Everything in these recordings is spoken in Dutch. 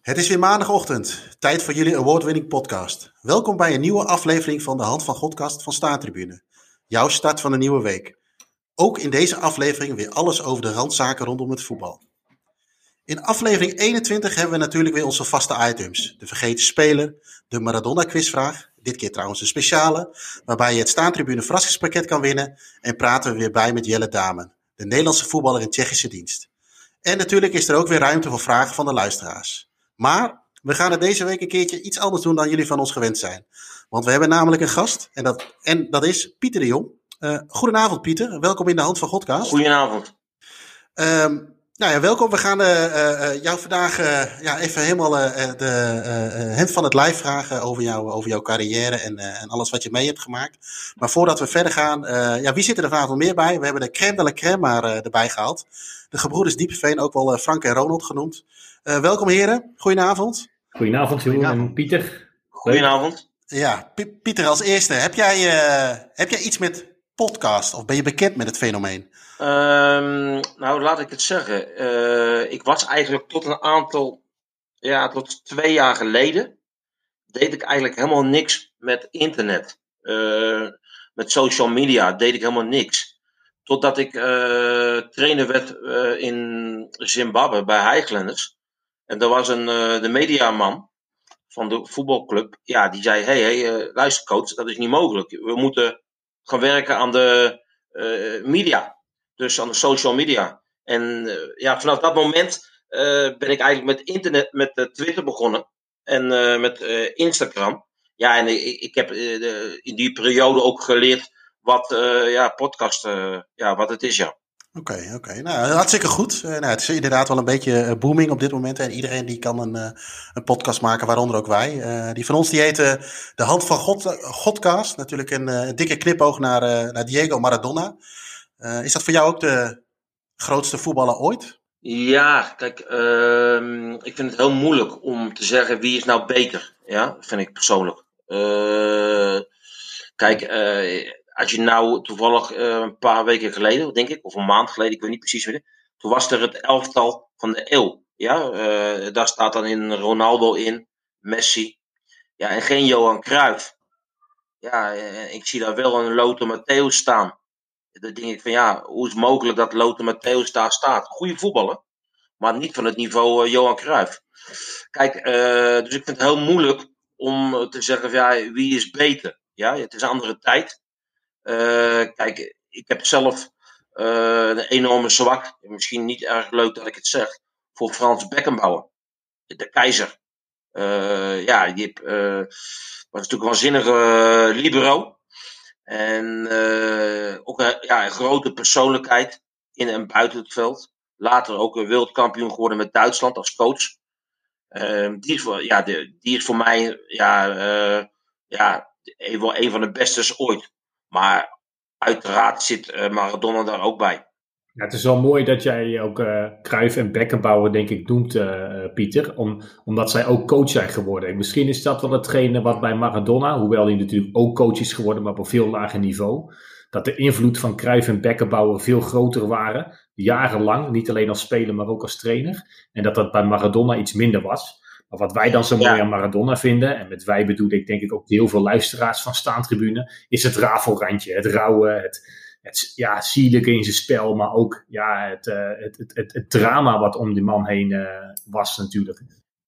Het is weer maandagochtend, tijd voor jullie award-winning podcast. Welkom bij een nieuwe aflevering van de Hand van Godcast van Staantribune. Jouw start van de nieuwe week. Ook in deze aflevering weer alles over de randzaken rondom het voetbal. In aflevering 21 hebben we natuurlijk weer onze vaste items. De vergeten speler, de Maradona quizvraag, dit keer trouwens een speciale, waarbij je het Staantribune verrassingspakket kan winnen en praten we weer bij met Jelle Damen, de Nederlandse voetballer in Tsjechische dienst. En natuurlijk is er ook weer ruimte voor vragen van de luisteraars. Maar we gaan het deze week een keertje iets anders doen dan jullie van ons gewend zijn. Want we hebben namelijk een gast en dat, en dat is Pieter de Jong. Uh, goedenavond Pieter, welkom in de Hand van Godcast. Goedenavond. Um, nou ja, welkom. We gaan uh, uh, jou vandaag ja, even helemaal de hem van het lijf vragen over, jou, over jouw carrière en, en alles wat je mee hebt gemaakt. Maar voordat we verder gaan, ja, wie zit er vanavond meer bij? We hebben de crème de la crème maar erbij gehaald. De gebroeders Diepeveen, ook wel Frank en Ronald genoemd. Welkom heren, goedenavond. Goedenavond Jeroen en Pieter. Goedenavond. Ja, P Pieter als eerste. Heb jij, heb jij iets met podcast of ben je bekend met het fenomeen? Um, nou, laat ik het zeggen. Uh, ik was eigenlijk tot een aantal, ja, tot twee jaar geleden, deed ik eigenlijk helemaal niks met internet. Uh, met social media deed ik helemaal niks. Totdat ik uh, trainer werd in Zimbabwe bij Highlanders. En er was een, de mediaman van de voetbalclub. Ja, die zei: hey, hey, luister coach, dat is niet mogelijk. We moeten gaan werken aan de media. Dus aan de social media. En uh, ja, vanaf dat moment uh, ben ik eigenlijk met internet, met uh, Twitter begonnen. En met Instagram. Ja, en ik, ik heb in die periode ook geleerd wat ja, podcast, ja, wat het is, ja. Oké, okay, oké. Okay. Nou, hartstikke goed. Uh, nou, het is inderdaad wel een beetje booming op dit moment. En iedereen die kan een, uh, een podcast maken, waaronder ook wij. Die van ons die heet De Hand van God, Godcast. Natuurlijk een dikke knipoog naar, naar Diego Maradona. Is dat voor jou ook de grootste voetballer ooit? Ja, kijk, uh, ik vind het heel moeilijk om te zeggen wie is nou beter. Ja, vind ik persoonlijk. Kijk, als je nou toevallig een paar weken geleden, denk ik, of een maand geleden, ik weet niet precies meer, toen was er het elftal van de eeuw. Ja, daar staat dan in Ronaldo in, Messi. Ja, en geen Johan Cruijff. Ja, ik zie daar wel een Lothar Matthäus staan. Dan denk ik van ja, hoe is het mogelijk dat Lothar Matthäus daar staat? Goede voetballer, maar niet van het niveau Johan Cruijff. Kijk, dus ik vind het heel moeilijk om te zeggen van ja, wie is beter? Ja, het is een andere tijd. Uh, kijk, ik heb zelf een enorme zwak, misschien niet erg leuk dat ik het zeg, voor Frans Beckenbauer, de keizer. ja, die was natuurlijk een waanzinnige libero. En ook een, ja, een grote persoonlijkheid in en buiten het veld. Later ook een wereldkampioen geworden met Duitsland als coach. Die, is voor, ja, is voor mij ja, ja, een van de bestes ooit. Maar uiteraard zit Maradona daar ook bij. Ja, het is wel mooi dat jij ook uh, Cruijff en Beckenbauer, denk ik, noemt, uh, Pieter. Om, omdat zij ook coach zijn geworden. misschien is dat wel hetgene wat bij Maradona, hoewel hij natuurlijk ook coach is geworden, maar op een veel lager niveau. Dat de invloed van Cruijff en Beckenbauer veel groter waren. Jarenlang, niet alleen als speler, maar ook als trainer. En dat dat bij Maradona iets minder was. Maar wat wij dan zo mooi ja. aan Maradona vinden, en met wij bedoel ik denk ik ook heel veel luisteraars van Staantribune, is het rafelrandje, het rauwe, het het ja, sierlijke in zijn spel, maar ook ja, het, uh, het, het, het, het, drama wat om die man heen uh, was natuurlijk.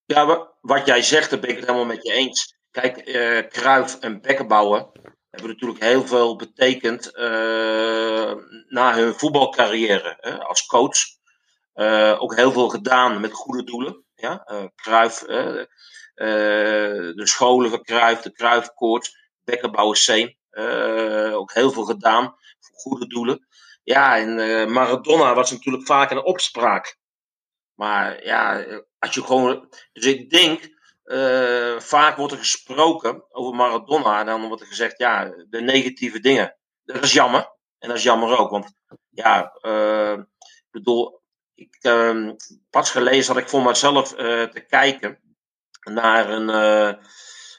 Ja, wat jij zegt, daar ben ik het helemaal met je eens. Kijk, uh, Kruif en Bekkenbouwer hebben natuurlijk heel veel betekend na hun voetbalcarrière hè, als coach. ook heel veel gedaan met goede doelen. Ja? Kruif, de scholen van de Kruifkoorts, Bekkenbouwer Seen. ook heel veel gedaan goede doelen. Ja, en Maradona was natuurlijk vaak een opspraak. Maar ja, als je gewoon. Dus ik denk, vaak wordt er gesproken over Maradona. En dan wordt er gezegd, ja, de negatieve dingen. Dat is jammer. En dat is jammer ook. Want ja, ik bedoel, ik, ehm, pas gelezen had ik voor mezelf te kijken naar een,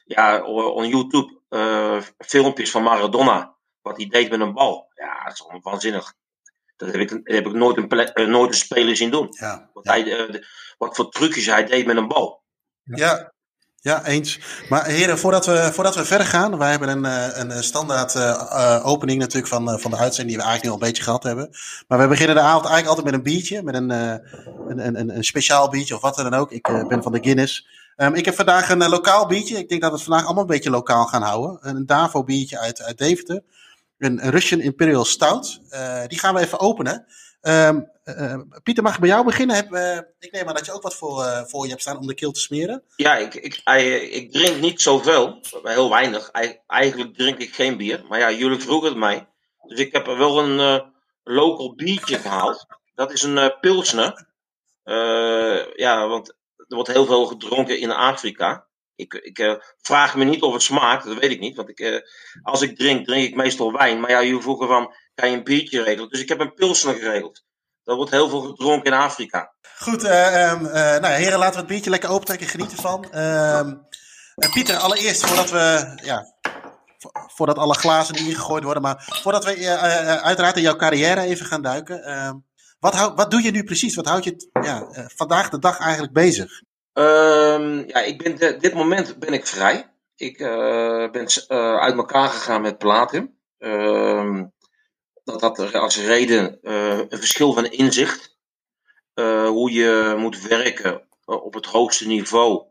ja, op YouTube filmpjes van Maradona wat hij deed met een bal. Ja, dat is gewoon waanzinnig. Dat heb ik, heb ik nooit, een, uh, nooit een speler zien doen. Ja, wat, Hij, uh, wat voor trucjes hij deed met een bal. Ja, ja, eens. Maar heren, voordat we, voordat we verder gaan, wij hebben een, eh, een standaard uh, opening natuurlijk van, van de uitzending die we eigenlijk nu al een beetje gehad hebben. Maar we beginnen de avond eigenlijk altijd met een biertje, met een, een, een, een speciaal biertje of wat dan ook. Ik ben van de Guinness. Um, ik heb vandaag een lokaal biertje. Ik denk dat we het vandaag allemaal een beetje lokaal gaan houden. Een Davo biertje uit, uit Deventer. Een Russian Imperial Stout. die gaan we even openen. Um, uh, Pieter, mag ik bij jou beginnen? Heb, uh, ik neem aan dat je ook wat voor, uh, voor je hebt staan om de keel te smeren. Ja, ik, ik, ik drink niet zoveel, heel weinig. Eigenlijk drink ik geen bier. Maar ja, jullie vroegen het mij. Dus ik heb wel een local biertje gehaald. Dat is een pilsner. ja, want er wordt heel veel gedronken in Afrika. Ik, ik vraag me niet of het smaakt, dat weet ik niet. Want ik, als ik drink, drink ik meestal wijn. Maar ja, jullie vroegen van, kan je een biertje regelen? Dus ik heb een pilsner geregeld. Er wordt heel veel gedronken in Afrika. Goed, uh, um, uh, nou ja, heren, laten we het biertje lekker opentrekken. Genieten van. Uh, Pieter, allereerst voordat we, ja, voordat alle glazen ingegooid worden, maar voordat we uiteraard in jouw carrière even gaan duiken. Ehm, wat, hou, wat doe je nu precies? Wat houdt je ja, vandaag de dag eigenlijk bezig? Um, ja, ik ben de, dit moment ben ik vrij. Ik ben uit elkaar gegaan met Platinum dat had er als reden uh, een verschil van inzicht. Uh, hoe je moet werken uh, op het hoogste niveau.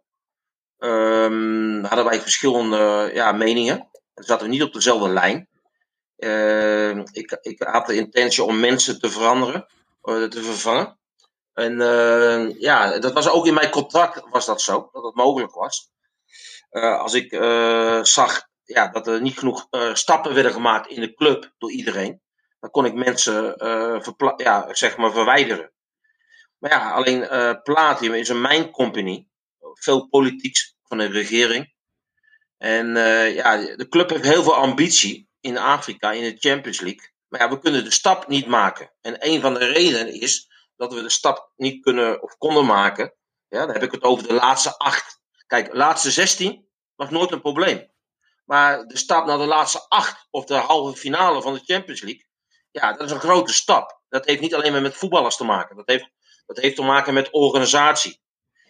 Um, hadden wij verschillende ja, meningen. We zaten niet op dezelfde lijn. Ehm, ik, ik had de intentie om mensen te veranderen, te vervangen. En ja, dat was ook in mijn contract was dat zo, dat het mogelijk was. als ik zag ja, dat er niet genoeg stappen werden gemaakt in de club door iedereen dan kon ik mensen uh, ja, zeg maar verwijderen. Maar ja, alleen uh, Platinum is een mijncompany. Veel politiek van de regering. En uh, ja, de club heeft heel veel ambitie in Afrika, in de Champions League. Maar ja, we kunnen de stap niet maken. En een van de redenen is dat we de stap niet kunnen of konden maken. Ja, dan heb ik het over de laatste acht. Kijk, laatste 16 was nooit een probleem. Maar de stap naar de laatste acht of de halve finale van de Champions League, ja, dat is een grote stap. Dat heeft niet alleen maar met voetballers te maken. Dat heeft, dat heeft te maken met organisatie.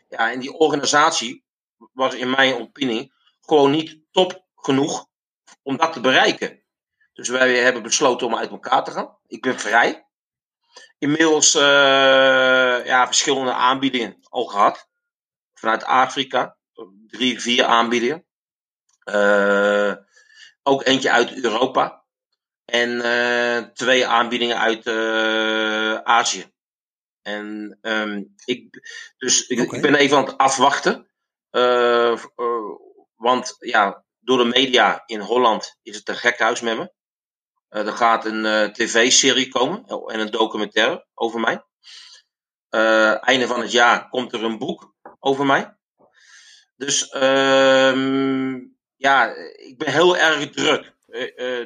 Ja, en die organisatie was in mijn opinie gewoon niet top genoeg om dat te bereiken. Dus wij hebben besloten om uit elkaar te gaan. Ik ben vrij. Inmiddels uh, ja, verschillende aanbiedingen al gehad. Vanuit Afrika. Drie, vier aanbiedingen. Uh, ook eentje uit Europa. En uh, twee aanbiedingen uit uh, Azië. En um, ik, dus ik, okay. ik, ben even aan het afwachten. Uh, want ja, door de media in Holland is het een gek huis met me. er gaat een tv-serie komen en een documentaire over mij. einde van het jaar komt er een boek over mij. Dus um, ja, ik ben heel erg druk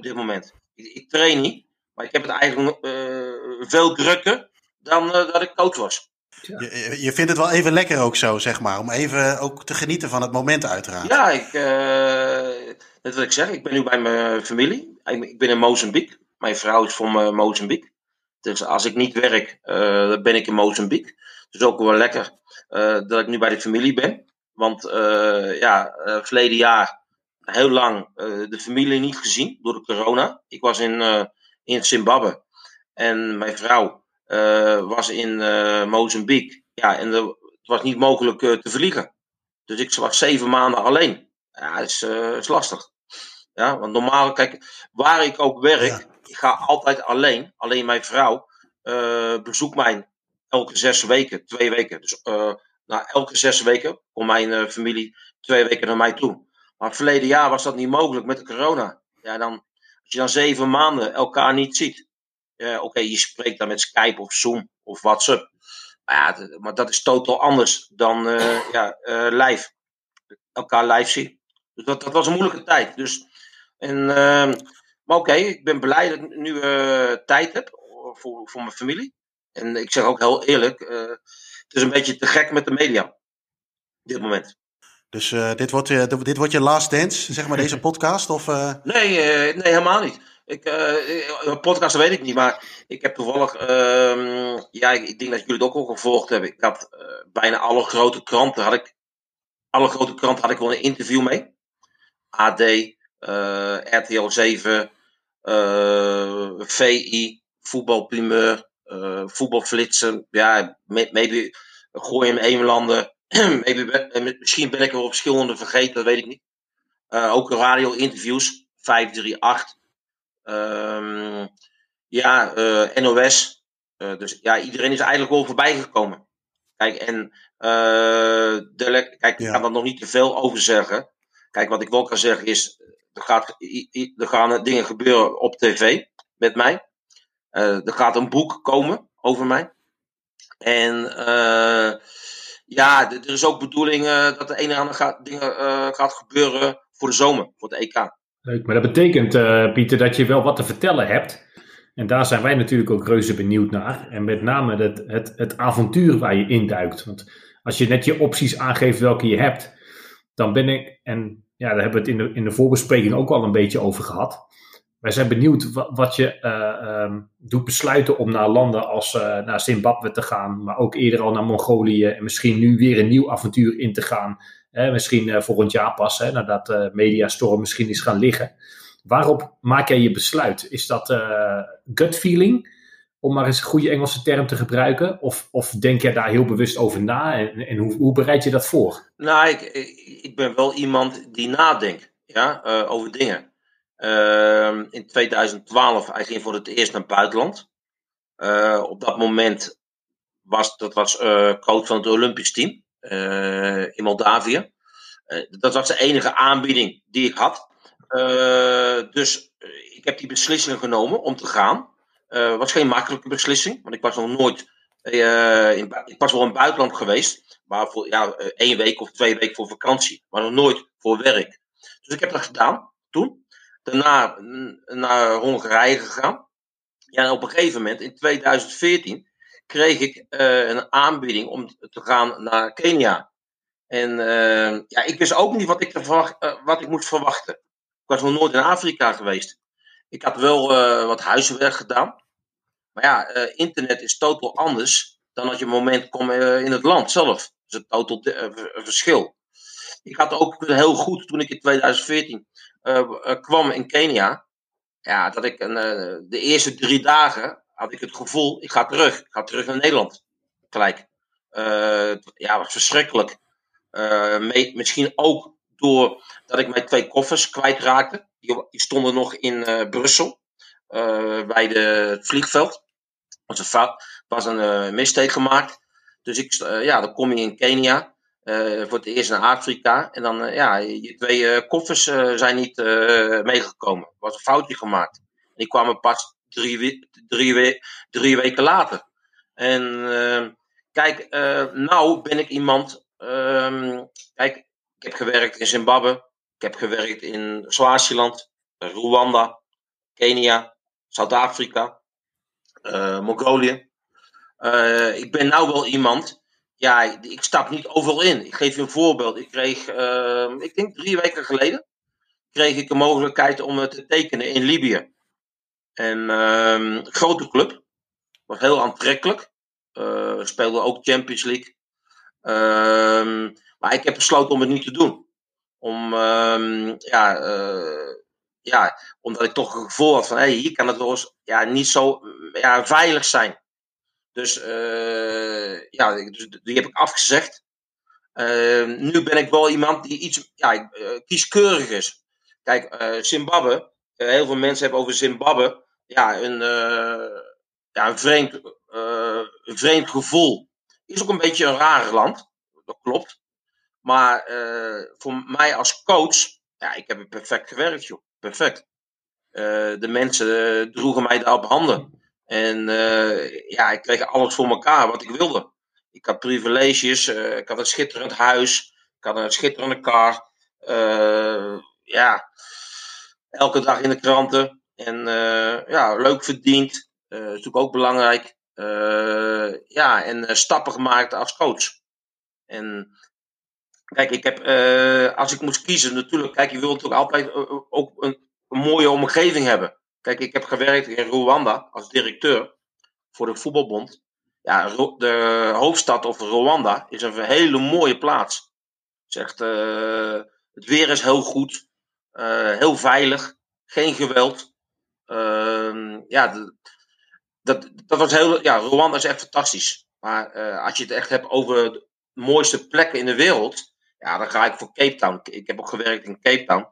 dit moment ik, ik, train niet, maar ik heb het eigenlijk uh, veel drukker dan uh, dat ik coach was. Ja. Je, je, vindt het wel even lekker ook zo, zeg maar, om even ook te genieten van het moment uiteraard. Ja, ik, uh, net wat ik zeg, ik ben nu bij mijn familie. Ik, ik ben in Mozambique. Mijn vrouw is van Mozambique. Dus als ik niet werk, dan ben ik in Mozambique. Dus ook wel lekker dat ik nu bij de familie ben. Want ja, verleden jaar heel lang uh, de familie niet gezien door de corona. Ik was in, uh, in Zimbabwe en mijn vrouw uh, was in Mozambique. Ja, en het was niet mogelijk te vliegen. Dus ik was zeven maanden alleen. Ja, dat is, is lastig. Ja, want normaal, kijk, waar ik ook werk, ja. ik ga altijd alleen. Alleen mijn vrouw bezoekt mij elke zes weken, twee weken. Dus na elke zes weken komt mijn familie twee weken naar mij toe. Maar verleden jaar was dat niet mogelijk met de corona. Ja, dan, als je dan zeven maanden elkaar niet ziet. Uh, Oké, je spreekt dan met Skype of Zoom of WhatsApp. Maar, ja, maar dat is totaal anders dan uh, ja, uh, live. Elkaar live zien. Dus dat, dat was een moeilijke tijd. Dus, en, ehm, maar oké, ik ben blij dat ik nu tijd heb voor, voor mijn familie. En ik zeg ook heel eerlijk, het is een beetje te gek met de media. Op dit moment. Dus uh, dit, wordt, uh, dit wordt je last dance, zeg maar, deze podcast? Of, uh... nee, nee, helemaal niet. Ik, podcast weet ik niet, maar ik heb toevallig, ehm, ja, ik, ik, denk dat jullie het ook al gevolgd hebben. Ik had bijna alle grote kranten had ik alle grote kranten had ik wel een interview mee. AD, RTL 7, VI, voetbalprimeur, voetbalflitsen. Ja, maybe gooi hem één maybe, misschien ben ik er op verschillende vergeten, dat weet ik niet. ook radio-interviews, 538. Um, ja, NOS. dus ja, iedereen is eigenlijk wel voorbij gekomen. Kijk, en de, kijk, ik kan er nog niet te veel over zeggen. Kijk, wat ik wel kan zeggen is, er, gaat, er gaan dingen gebeuren op tv met mij. Er gaat een boek komen over mij. En ja, er is ook bedoeling dat de ene en andere gaat, dingen gaat gebeuren voor de zomer, voor het EK. Leuk, maar dat betekent, Pieter, dat je wel wat te vertellen hebt. En daar zijn wij natuurlijk ook reuze benieuwd naar. En met name het, het, het avontuur waar je induikt. Want als je net je opties aangeeft welke je hebt, dan ben ik, en ja, daar hebben we het in de, in de voorbespreking ook al een beetje over gehad. Wij zijn benieuwd wat, je uh, doet besluiten om naar landen als uh, naar Zimbabwe te gaan, maar ook eerder al naar Mongolië en misschien nu weer een nieuw avontuur in te gaan. Misschien uh, volgend jaar pas, hè, nadat de mediastorm misschien is gaan liggen. Waarop maak jij je besluit? Is dat gut feeling? Om maar eens een goede Engelse term te gebruiken? Of, of denk jij daar heel bewust over na? En, en hoe, hoe bereid je dat voor? Nou, ik, ik ben wel iemand die nadenkt ja, over dingen. Uh, in 2012, hij ging voor het eerst naar het buitenland. Uh, op dat moment was dat was coach van het Olympisch team in Moldavië. dat was de enige aanbieding die ik had. Dus eh, ik heb die beslissing genomen om te gaan. Het was geen makkelijke beslissing, want ik was nog nooit. In, ik was wel in het buitenland geweest, maar voor ja, één week of twee weken voor vakantie, maar nog nooit voor werk. Dus ik heb dat gedaan toen. Daarna naar Hongarije gegaan. Ja, en op een gegeven moment, in 2014, kreeg ik een aanbieding om te gaan naar Kenia. En ja, ik wist ook niet wat ik, verwacht, wat ik moest verwachten. Ik was nog nooit in Afrika geweest. Ik had wel wat huiswerk gedaan. Maar ja, internet is totaal anders dan als je een moment komt in het land zelf. Dat is een totaal verschil. Ik had ook heel goed, toen ik in 2014 kwam in Kenia, ja, dat ik een, de eerste drie dagen had ik het gevoel, ik ga terug. Ik ga terug naar Nederland. Gelijk. ja, was verschrikkelijk. misschien ook doordat ik mijn twee koffers kwijtraakte. Die, die stonden nog in Brussel, bij de, het vliegveld. Was een een gemaakt. Dus ik, ja, dan kom je in Kenia. Voor het eerst naar Afrika. En dan, ja, je twee koffers zijn niet meegekomen. Er was een foutje gemaakt. Die kwamen pas drie, drie, drie weken later. En kijk, nou ben ik iemand. Ehm, kijk, ik heb gewerkt in Zimbabwe. Ik heb gewerkt in Swaziland, Rwanda, Kenia, Zuid-Afrika, Mongolië. Ik ben nou wel iemand. Ja, ik stap niet overal in. Ik geef je een voorbeeld. Ik kreeg, uh, ik denk drie weken geleden, kreeg ik de mogelijkheid om te tekenen in Libië. En ehm, grote club. Was heel aantrekkelijk. Uh, speelde ook Champions League. Ehm, maar ik heb besloten om het niet te doen. Om, ja, uh, ja, omdat ik toch een gevoel had van, hé, hey, hier kan het wel eens ja, niet zo ja, veilig zijn. Dus, uh, ja, dus die heb ik afgezegd. Uh, nu ben ik wel iemand die iets ja, uh, kieskeurig is. Kijk, Zimbabwe, heel veel mensen hebben over Zimbabwe ja, een, ja, een, vreemd, een vreemd gevoel. Is ook een beetje een raar land, dat klopt. Maar uh, voor mij als coach, ja, ik heb het perfect gewerkt, joh. Perfect. Uh, de mensen uh, droegen mij daar op handen. En ja, ik kreeg alles voor elkaar wat ik wilde. Ik had privileges, ik had een schitterend huis, ik had een schitterende car. ja, elke dag in de kranten. En ja, leuk verdiend. is natuurlijk ook belangrijk. ja, en stappen gemaakt als coach. En Kijk, ik heb, als ik moest kiezen, natuurlijk, kijk, je wilt natuurlijk altijd ook een, een, mooie omgeving hebben. Kijk, ik heb gewerkt in Rwanda als directeur voor de voetbalbond. Ja, de hoofdstad of Rwanda is een hele mooie plaats. Zegt, uh, het weer is heel goed, uh, heel veilig, geen geweld. Uh, ja, dat, dat was heel, ja, Rwanda is echt fantastisch. Maar uh, als je het echt hebt over de mooiste plekken in de wereld, ja, dan ga ik voor Cape Town. Ik heb ook gewerkt in Cape Town.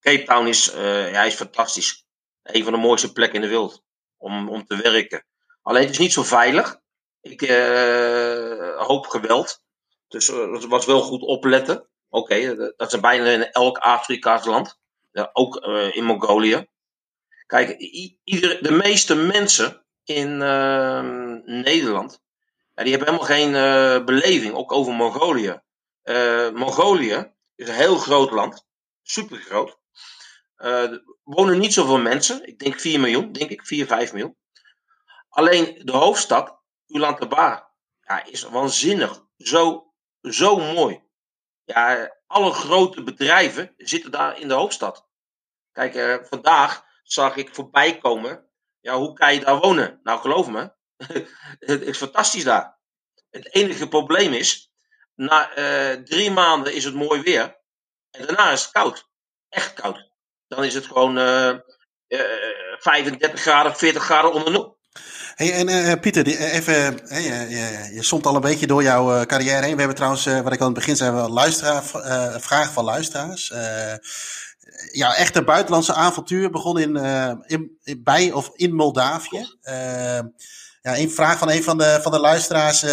Cape Town is, ja, is fantastisch. Een van de mooiste plekken in de wereld om, om te werken. Alleen het is niet zo veilig. Ik hoop geweld. Dus het was wel goed opletten. Oké, okay, dat is bijna in elk Afrikaans land. ook uh, in Mongolië. Kijk, de meeste mensen in uh, Nederland, ja, die hebben helemaal geen beleving, ook over Mongolië. Mongolië is een heel groot land, super groot. er wonen niet zoveel mensen, ik denk 4 miljoen, denk ik, 4, 5 miljoen. Alleen de hoofdstad, Ulaanbaatar, ja, is waanzinnig. Zo, zo mooi. Ja, alle grote bedrijven zitten daar in de hoofdstad. Kijk, uh, vandaag zag ik voorbij komen. Ja, hoe kan je daar wonen? Nou, geloof me, het is fantastisch daar. Het enige probleem is, na uh, drie maanden is het mooi weer. En daarna is het koud. Echt koud. Dan is het gewoon uh, 35 graden, 40 graden onder nul. Hey, en uh, Pieter, even, je, je, somt al een beetje door jouw carrière heen. We hebben trouwens, wat ik al in het begin zei, wel luisteraar, vragen van luisteraars. jouw echte buitenlandse avontuur begon in, in, in, bij of in Moldavië. ja, een vraag van een van de, van de luisteraars,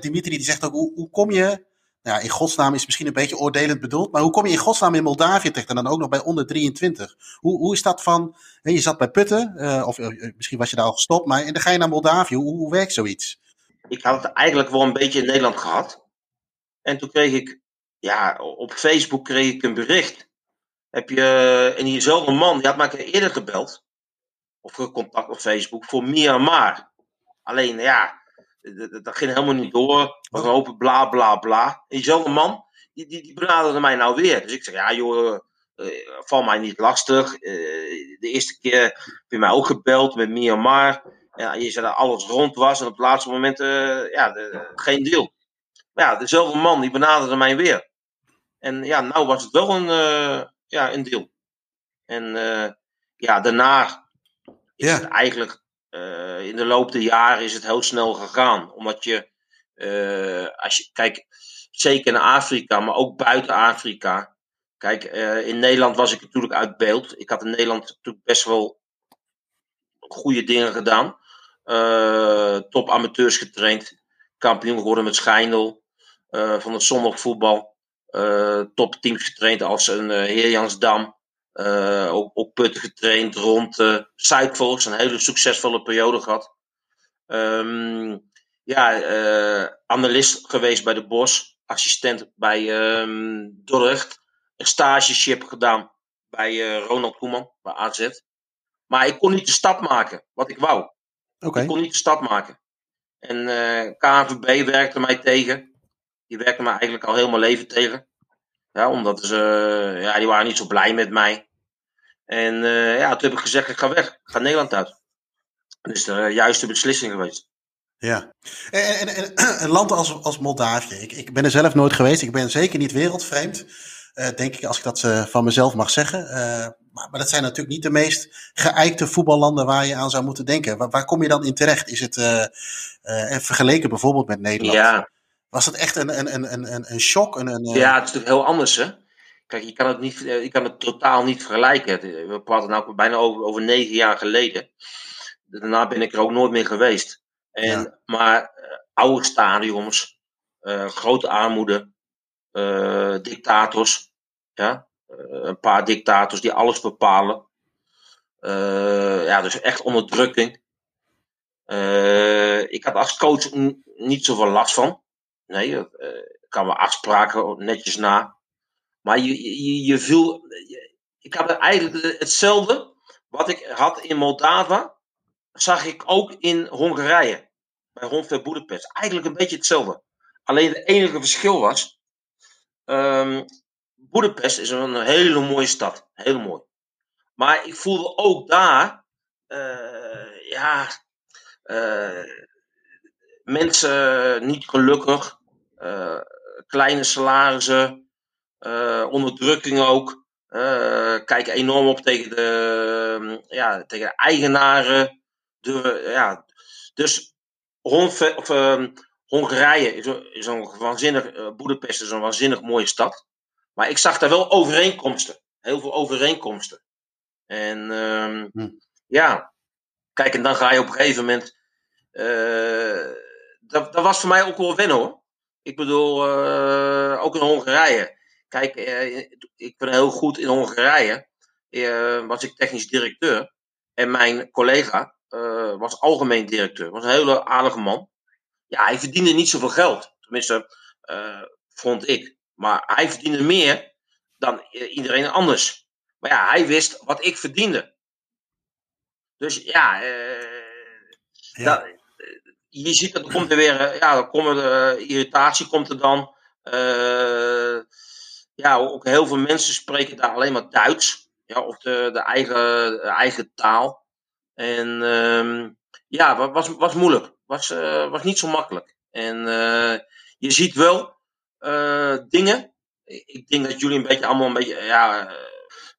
Dimitri, die zegt ook, hoe, hoe kom je ja, in godsnaam is misschien een beetje oordelend bedoeld. Maar hoe kom je in godsnaam in Moldavië terecht en dan ook nog bij onder 23? Hoe, hoe is dat van, je zat bij Putten, uh, of uh, misschien was je daar al gestopt, maar en dan ga je naar Moldavië. Hoe, hoe werkt zoiets? Ik had het eigenlijk wel een beetje in Nederland gehad. En toen kreeg ik, ja, op Facebook kreeg ik een bericht. Heb je, en diezelfde man, die had mij eerder gebeld. Of contact op Facebook voor Myanmar. Alleen, ja, dat ging helemaal niet door. We hopen bla bla bla. En diezelfde man, die, die, die benaderde mij nou weer. Dus ik zeg, ja joh, uh, val mij niet lastig. Uh, de eerste keer heb je mij ook gebeld met Myanmar. Ja, je zei dat alles rond was en op het laatste moment uh, ja, de, geen deal. Maar ja, dezelfde man die benaderde mij weer. En ja, nou was het wel een, ja, een deal. En ja, daarna is ja. het eigenlijk uh, in de loop der jaren is het heel snel gegaan. Omdat je, uh, als je, kijk, zeker in Afrika, maar ook buiten Afrika. Kijk, uh, in Nederland was ik natuurlijk uit beeld. Ik had in Nederland natuurlijk best wel goede dingen gedaan. top amateurs getraind. Kampioen geworden met Schijndel. van het zondagvoetbal. top teams getraind als een Heer Jansdam. Uh, ook, ook putten getraind rond uh, Zuidvolks. Een hele succesvolle periode gehad. Um, ja, uh, analist geweest bij de Bos. Assistent bij um, Dordrecht. Een stageship gedaan bij Ronald Koeman, bij AZ. Maar ik kon niet de stap maken, wat ik wou. Okay. Ik kon niet de stap maken. En KNVB werkte mij tegen. Die werkte mij eigenlijk al helemaal leven tegen. Ja, omdat ze, ja, die waren niet zo blij met mij. En uh, ja, toen heb ik gezegd, ik ga weg. Ik ga Nederland uit. Dat is de juiste beslissing geweest. Ja, en, en, en een land als, als Moldavië. Ik, ik ben er zelf nooit geweest. Ik ben zeker niet wereldvreemd. Uh, denk ik, als ik dat uh, van mezelf mag zeggen. Uh, maar, maar, dat zijn natuurlijk niet de meest geëikte voetballanden waar je aan zou moeten denken. Waar, waar kom je dan in terecht? Is het vergeleken bijvoorbeeld met Nederland? Ja. Was het echt een, een, een, een, een shock? Een, een, ja, het is natuurlijk heel anders, hè? Kijk, je kan het, niet, eh, je kan het totaal niet vergelijken. We praten nou bijna over, over negen jaar geleden. Daarna ben ik er ook nooit meer geweest. En, ja. Maar uh, oude stadions, uh, grote armoede, uh, dictators. Ja? een paar dictators die alles bepalen. ja, dus echt onderdrukking. ik had als coach niet zoveel last van. Nee, ik kan we afspraken netjes na. Maar je, je, je viel. Ik had eigenlijk hetzelfde wat ik had in Moldava, zag ik ook in Hongarije. Bij Honfeld Budapest. Eigenlijk een beetje hetzelfde. Alleen het enige verschil was. Um, Budapest is een hele mooie stad. Heel mooi. Maar ik voelde ook daar. Uh, ja. Uh, mensen niet gelukkig. Uh, kleine salarissen, onderdrukking ook. kijken enorm op tegen de, ja, tegen de eigenaren. De, ja, dus of, ehm, Hongarije is, een waanzinnig, uh, Boedapest is een waanzinnig mooie stad. Maar ik zag daar wel overeenkomsten. Heel veel overeenkomsten. En um, hm. ja, kijk, en dan ga je op een gegeven moment. Uh, dat, dat was voor mij ook wel wennen hoor. Ik bedoel, uh, ook in Hongarije. Kijk, ik ben heel goed in Hongarije. was ik technisch directeur. En mijn collega was algemeen directeur. Was een hele aardige man. Ja, hij verdiende niet zoveel geld. Tenminste, vond ik. Maar hij verdiende meer dan iedereen anders. Maar ja, hij wist wat ik verdiende. Dus ja, ja. Dat, eh, je ziet dat er komt er weer, ja, dan komt er, irritatie komt er dan. Uh, ja, ook heel veel mensen spreken daar alleen maar Duits. Ja, of de, de, eigen, eigen taal. En uh, ja, was, was moeilijk was, was niet zo makkelijk. En je ziet wel dingen. Ik denk dat jullie een beetje allemaal een beetje, ja,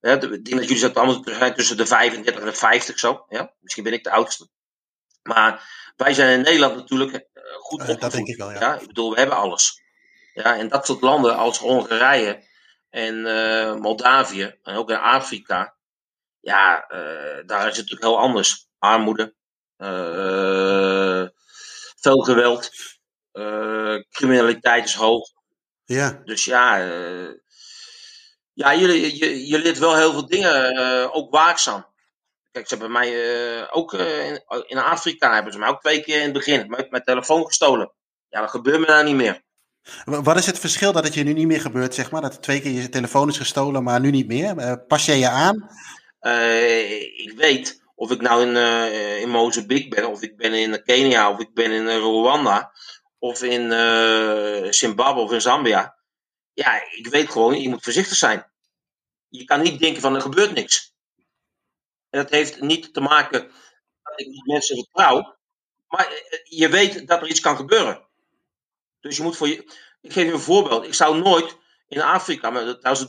ik denk dat jullie allemaal tussen de 35 en de 50 zo. Ja? Misschien ben ik de oudste. Maar wij zijn in Nederland natuurlijk goed opgevoed. dat denk ik wel, ja. ja. Ik bedoel, we hebben alles. Ja, en dat soort landen als Hongarije en Moldavië en ook in Afrika. Ja, daar is het natuurlijk heel anders. Armoede, uh, veel geweld. Criminaliteit is hoog. Ja. Dus ja, ja je, je, je leert wel heel veel dingen, ook waakzaam. Kijk, ze hebben mij ook in, in, Afrika hebben ze mij ook twee keer in het begin met mijn telefoon gestolen. Ja, dat gebeurt me daar niet meer. Wat is het verschil dat het je nu niet meer gebeurt, zeg maar? Dat er twee keer je telefoon is gestolen, maar nu niet meer? pas jij je aan? ik weet of ik nou in, uh, in Mozambique ben, of ik ben in Kenia, of ik ben in Rwanda, of in uh, Zimbabwe of in Zambia. Ja, ik weet gewoon, je moet voorzichtig zijn. Je kan niet denken van er gebeurt niks. En dat heeft niet te maken dat ik niet mensen vertrouw, maar eh, je weet dat er iets kan gebeuren. Dus je moet voor je. Ik geef je een voorbeeld. Ik zou nooit in Afrika, maar dat,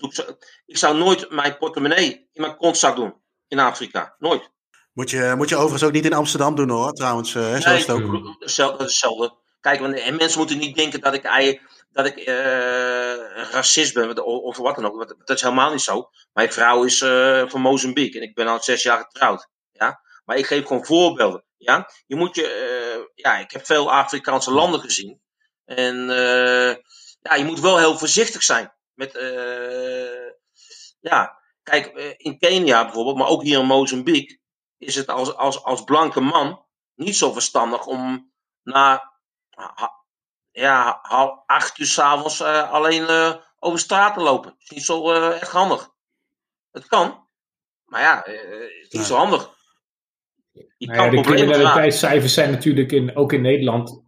ik zou nooit mijn portemonnee in mijn kontzak doen in Afrika. Nooit. Moet je, moet je overigens ook niet in Amsterdam doen hoor, trouwens. Uh, nee, is ook. dat is hetzelfde. Kijk, en mensen moeten niet denken dat ik, dat ik uh, racist ben of wat dan ook. Dat is helemaal niet zo. Mijn vrouw is uh, van Mozambique en ik ben al zes jaar getrouwd. Ja? Maar ik geef gewoon voorbeelden. Ja? Je moet je, ja, ik heb veel Afrikaanse landen gezien. En ja, je moet wel heel voorzichtig zijn. Met, ja, kijk, in Kenia bijvoorbeeld, maar ook hier in Mozambique is het als, als, als blanke man niet zo verstandig om na ja, acht uur s'avonds uh, alleen uh, over straat te lopen. Is niet zo uh, echt handig. Het kan, maar ja, het is niet zo handig. Je nou ja, de criminaliteitscijfers zijn natuurlijk in, ook in Nederland.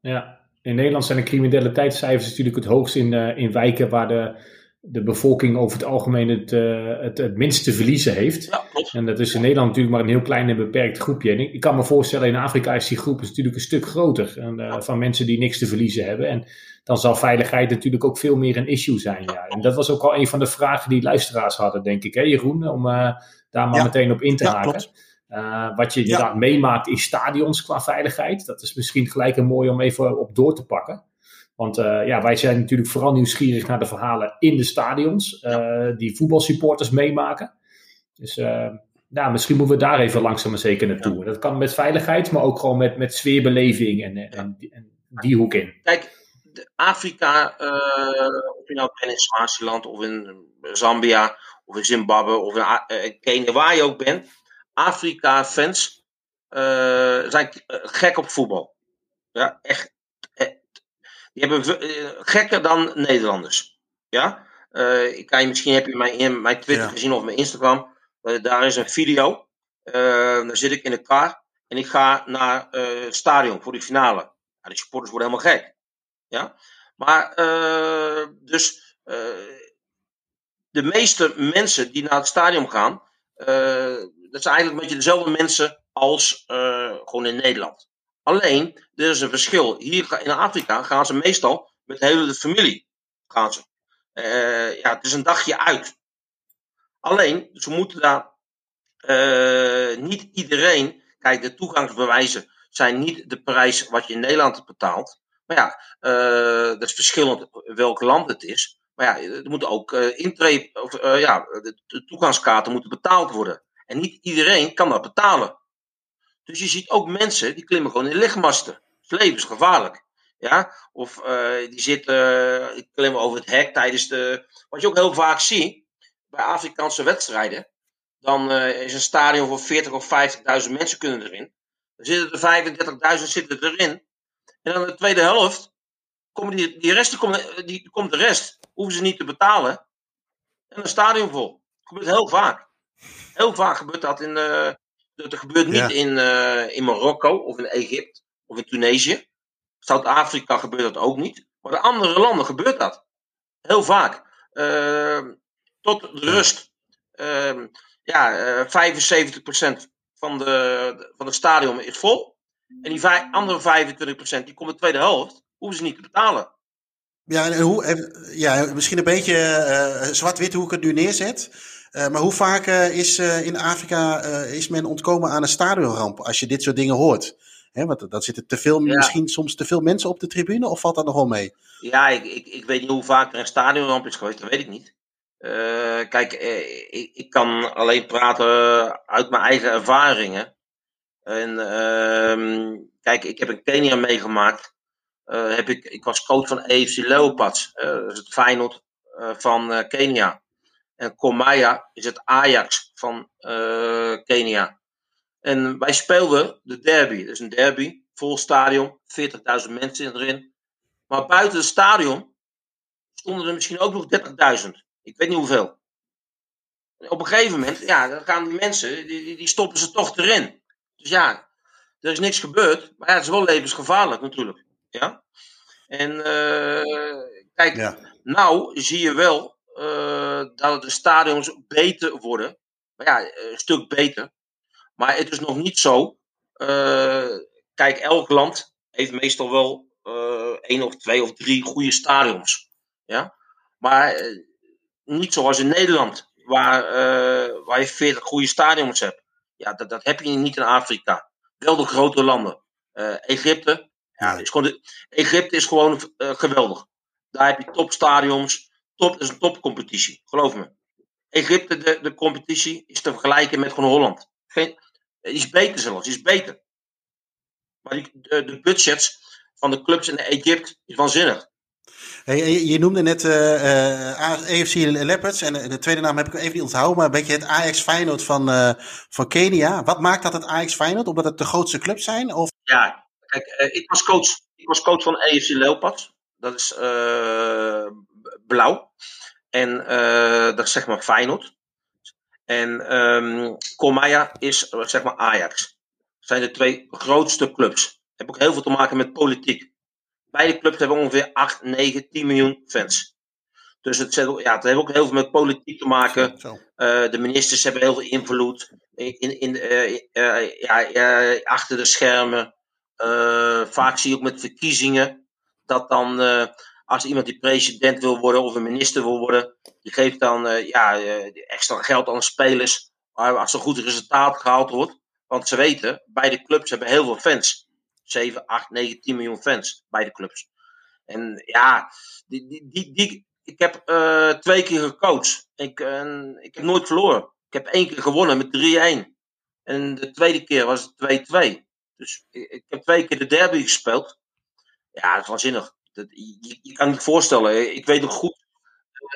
Ja, in Nederland zijn de criminaliteitscijfers natuurlijk het hoogst in, in wijken waar de de bevolking over het algemeen het, uh, het, het minste verliezen heeft. Ja, en dat is in Nederland natuurlijk maar een heel klein en beperkt groepje. En ik, ik kan me voorstellen, in Afrika is die groep natuurlijk een stuk groter. En, uh, van mensen die niks te verliezen hebben. En dan zal veiligheid natuurlijk ook veel meer een issue zijn. Ja. En dat was ook al een van de vragen die luisteraars hadden, denk ik, hè Jeroen? Om uh, daar maar meteen op in te haken. wat je inderdaad meemaakt in stadions qua veiligheid. Dat is misschien gelijk een mooi om even op door te pakken. Want uh, ja, wij zijn natuurlijk vooral nieuwsgierig naar de verhalen in de stadions, uh, die voetbalsupporters meemaken. Dus uh, nou, misschien moeten we daar even langzaam maar zeker naartoe. Ja. Dat kan met veiligheid, maar ook gewoon met, met sfeerbeleving en, en, en die hoek in. Kijk, Afrika, of je nou bent in Swaziland of in Zambia of in Zimbabwe of in Kenia, waar je ook bent. Afrika-fans zijn gek op voetbal. Ja, echt die hebben uh, gekker dan Nederlanders. Ja? Uh, ik kan je, misschien heb je mijn, mijn Twitter gezien of mijn Instagram. Uh, daar is een video. daar zit ik in de car. En ik ga naar het stadion voor de finale. Ja, de supporters worden helemaal gek. Ja? Maar dus de meeste mensen die naar het stadion gaan, dat zijn eigenlijk een beetje dezelfde mensen als gewoon in Nederland. Alleen, er is een verschil. Hier in Afrika gaan ze meestal met de hele familie. gaan ze. ja, het is een dagje uit. Alleen, ze moeten daar niet iedereen. Kijk, de toegangsbewijzen zijn niet de prijs wat je in Nederland betaalt. Maar ja, dat is verschillend welk land het is. Maar ja, er moeten ook uh, of, ja, de, toegangskaarten moeten betaald worden. En niet iedereen kan dat betalen. Dus je ziet ook mensen die klimmen gewoon in lichtmasten. Het is levensgevaarlijk. Ja? Of uh, die zitten, uh, klimmen over het hek tijdens de. Wat je ook heel vaak ziet bij Afrikaanse wedstrijden. Dan uh, is een stadion voor 40 of 50.000 mensen kunnen erin. Dan zitten er 35.000 zitten erin. En dan de tweede helft. Komen die, rest, die komt de rest. Hoeven ze niet te betalen. En een stadion vol. Dat gebeurt heel vaak. Heel vaak gebeurt dat in. Dat gebeurt niet in, uh, in Marokko of in Egypte of in Tunesië. Zuid-Afrika gebeurt dat ook niet. Maar in andere landen gebeurt dat. Heel vaak. Uh, tot de rust. Uh, ja, 75% van de, van het stadion is vol. En die andere 25% die komt de tweede helft. Hoeven ze niet te betalen. Ja, en hoe, ja misschien een beetje uh, zwart-wit hoe ik het nu neerzet. Uh, maar hoe vaak uh, is uh, in Afrika is men ontkomen aan een stadionramp als je dit soort dingen hoort? Hè, want dan zitten te veel, ja. misschien soms te veel mensen op de tribune, of valt dat nog wel mee? Ja, ik, ik, ik weet niet hoe vaak er een stadionramp is geweest, dat weet ik niet. kijk, ik, ik, kan alleen praten uit mijn eigen ervaringen. En ehm, kijk, ik heb in Kenia meegemaakt. heb ik, ik was coach van EFC Leopards, dat is het Feyenoord van Kenia. En Komaya is het Ajax van uh, Kenia. En wij speelden de derby. Dus een derby, vol stadion, 40.000 mensen erin. Maar buiten het stadion stonden er misschien ook nog 30.000. Ik weet niet hoeveel. En op een gegeven moment, ja, dan gaan die mensen, die, die stoppen ze toch erin. Dus ja, er is niks gebeurd. Maar ja, het is wel levensgevaarlijk natuurlijk. Ja? En uh, kijk, ja. nou zie je wel uh, dat de stadions beter worden. Maar ja, een stuk beter. Maar het is nog niet zo. Uh, kijk, elk land heeft meestal wel één of twee of drie goede stadions. Ja? Maar niet zoals in Nederland, waar, waar je 40 goede stadions hebt. Ja, dat, dat heb je niet in Afrika. Wel de grote landen. Egypte, ja, is gewoon de, Egypte is gewoon geweldig. Daar heb je topstadions top, is een topcompetitie, geloof me. Egypte, de, de competitie, is te vergelijken met gewoon Holland. Geen, is beter zelfs, is beter. Maar die, de, de budgets van de clubs in Egypte is waanzinnig. Hey, je noemde net uh, uh, AFC Leopards en de tweede naam heb ik even niet onthouden, maar een beetje het Ajax Feyenoord van, uh, van Kenia. Wat maakt dat het Ajax Feyenoord? Omdat het de grootste club zijn? Of? Ja, kijk, ik, was coach, ik was coach van AFC Leopards. Dat is blauw. En uh, dat is zeg maar Feyenoord. En um, is zeg maar Ajax. Dat zijn de twee grootste clubs. Heb ook heel veel te maken met politiek. Beide clubs hebben ongeveer 8, 9, 10 miljoen fans. Dus het, ja, het heeft ook heel veel met politiek te maken. Uh, de ministers hebben heel veel invloed in, in, uh, uh, ja, achter de schermen. vaak zie je ook met verkiezingen dat dan als iemand die president wil worden of een minister wil worden, die geeft dan uh, ja, uh, extra geld aan spelers als er goed resultaat gehaald wordt. Want ze weten, beide clubs hebben heel veel fans. 7, 8, 9, 10 miljoen fans, beide clubs. En ja, die, die, die, ik heb uh, twee keer gecoacht. Ik, ik heb nooit verloren. Ik heb één keer gewonnen met 3-1. En de tweede keer was het 2-2. Dus ik, ik, heb twee keer de derby gespeeld. Ja, dat is waanzinnig. Dat, je, kan niet voorstellen. Ik weet nog goed,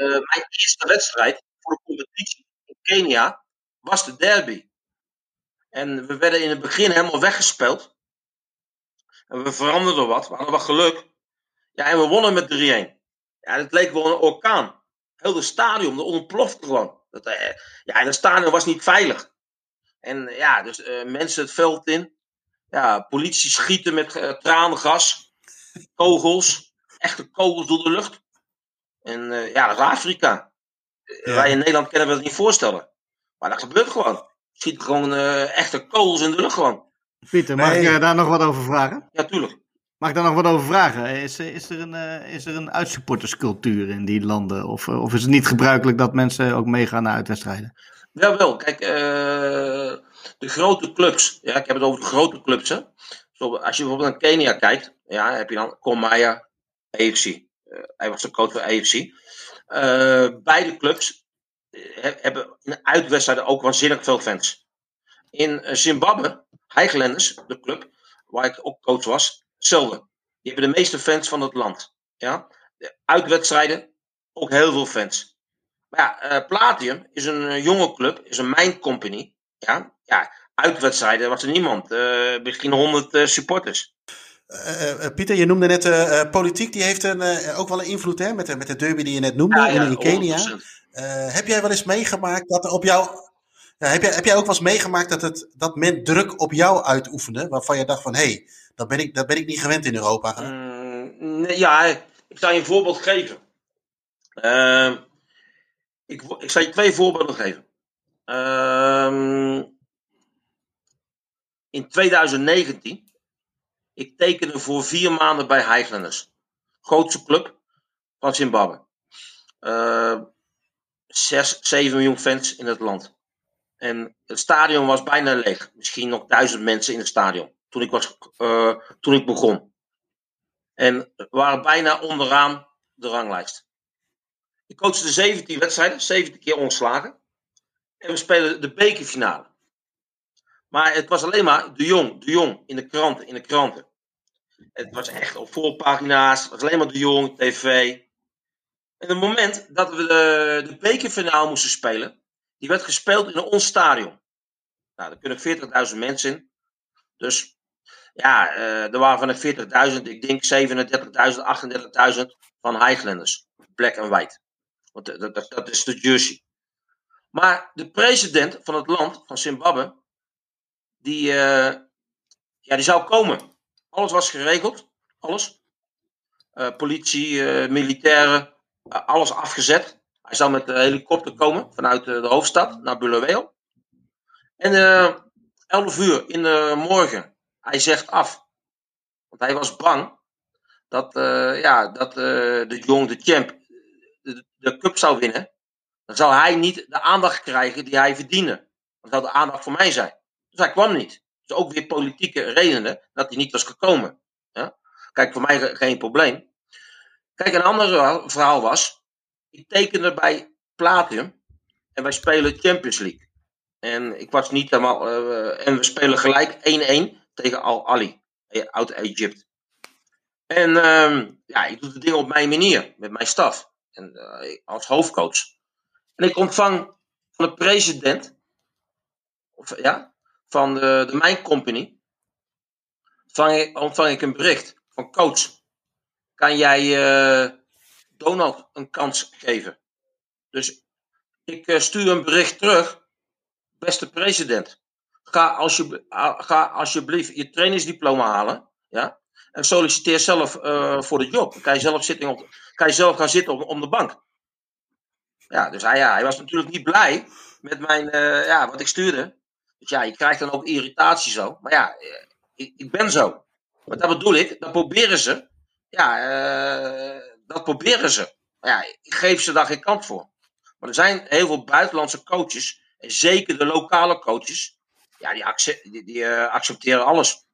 uh, mijn eerste wedstrijd voor de competitie in Kenia was de derby. En we werden in het begin helemaal weggespeeld. En we veranderden wat, we hadden wat geluk. Ja, en we wonnen met 3-1. Ja, het leek wel een orkaan. Heel het stadion, dat ontplofte gewoon. Dat, uh, ja, en het stadion was niet veilig. En ja, dus uh, mensen het veld in. Ja, politie schieten met tranengas, kogels echte kogels door de lucht. En uh, ja, dat is Afrika. Ja. Wij in Nederland kunnen we dat niet voorstellen. Maar dat gebeurt gewoon. Je ziet gewoon uh, echte kogels in de lucht gewoon. Pieter, mag nee. ik daar nog wat over vragen? Ja, tuurlijk. Mag ik daar nog wat over vragen? Is, is er een, uh, is er een uitsupporterscultuur in die landen? Of, of is het niet gebruikelijk dat mensen ook meegaan naar uitwedstrijden? Wel, wel. Kijk, uh, de grote clubs. Ja, ik heb het over de grote clubs. Hè. Zo, als je bijvoorbeeld naar Kenia kijkt, ja, heb je dan Komaya, AFC. Uh, hij was de coach van AFC. beide clubs hebben in uitwedstrijden ook waanzinnig veel fans. In Zimbabwe, Highlanders, de club waar ik ook coach was, hetzelfde. Die hebben de meeste fans van het land. Ja? Uitwedstrijden, ook heel veel fans. Maar ja, uh, Platium is een jonge club, is een mine company. Ja, ja uitwedstrijden was er niemand. Uh, misschien honderd supporters. Pieter, je noemde net politiek, die heeft een, ook wel een invloed hè, met, de, met de derby die je net noemde ja, in, Kenia. heb jij wel eens meegemaakt dat er op jou heb, jij, heb jij ook wel eens meegemaakt dat, het, dat men druk op jou uitoefende, waarvan je dacht van, hé, hey, dat, ben ik, dat ben ik niet gewend in Europa? Mm, nee, ja, ik zal je een voorbeeld geven. Uh, ik, ik zal je twee voorbeelden geven. Uh, in 2019, ik tekende voor vier maanden bij Highlanders. Grootste club van Zimbabwe. Uh, 6, 7 miljoen fans in het land. En het stadion was bijna leeg. Misschien nog duizend mensen in het stadion. Toen ik, was, uh, toen ik begon. En we waren bijna onderaan de ranglijst. Ik coachte 17 wedstrijden, 17 keer ontslagen. En we spelen de bekerfinale. Maar het was alleen maar de jong, de jong in de kranten, in de kranten. Het was echt op voorpagina's, het was alleen maar de jong, tv. En het moment dat we de, de bekerfinale moesten spelen, die werd gespeeld in ons stadion. Nou, daar kunnen 40.000 mensen in. Dus ja, uh, er waren van de 40.000, ik denk 37.000, 38.000 van Highlanders. Black en white. Want dat, dat, dat is de jersey. Maar de president van het land, van Zimbabwe, die, uh, ja, die zou komen. Alles was geregeld. Alles. Uh, politie, militairen, alles afgezet. Hij zou met de helikopter komen vanuit de hoofdstad naar Bulawayo. En uh, 11 uur in de morgen, hij zegt af. Want hij was bang dat, ja, dat de jong, de champ, de, de, cup zou winnen. Dan zou hij niet de aandacht krijgen die hij verdiende. Dan zou de aandacht voor mij zijn. Dus hij kwam niet. Dus ook weer politieke redenen dat hij niet was gekomen. Ja? Kijk, voor mij geen probleem. Kijk, een ander verhaal was ik tekende bij Platinum en wij spelen Champions League. En ik was niet helemaal. Uh, en we spelen gelijk 1-1 tegen Al Ali, uit Egypte. En uh, ja, ik doe de dingen op mijn manier, met mijn staf. En, uh, als hoofdcoach. En ik ontvang van de president, of, ja, van de, de Mijn Company, ontvang ik, ontvang ik een bericht van coach. Kan jij Donald een kans geven. Dus ik uh, stuur een bericht terug. Beste president, ga, ga alsjeblieft je trainingsdiploma halen. Ja? En solliciteer zelf uh, voor de job. Kan je zelf, zitten op, kan je zelf gaan zitten om de bank. Ja, dus hij, ja, hij was natuurlijk niet blij met mijn, ja, wat ik stuurde. Dus ja, je krijgt dan ook irritatie zo. Maar ja, ik, ik ben zo. Maar dat bedoel ik, dat proberen ze. Ja, dat proberen ze. Maar ja, ik geef ze daar geen kant voor. Maar er zijn heel veel buitenlandse coaches, en zeker de lokale coaches, ja, die, die, uh, accepteren alles.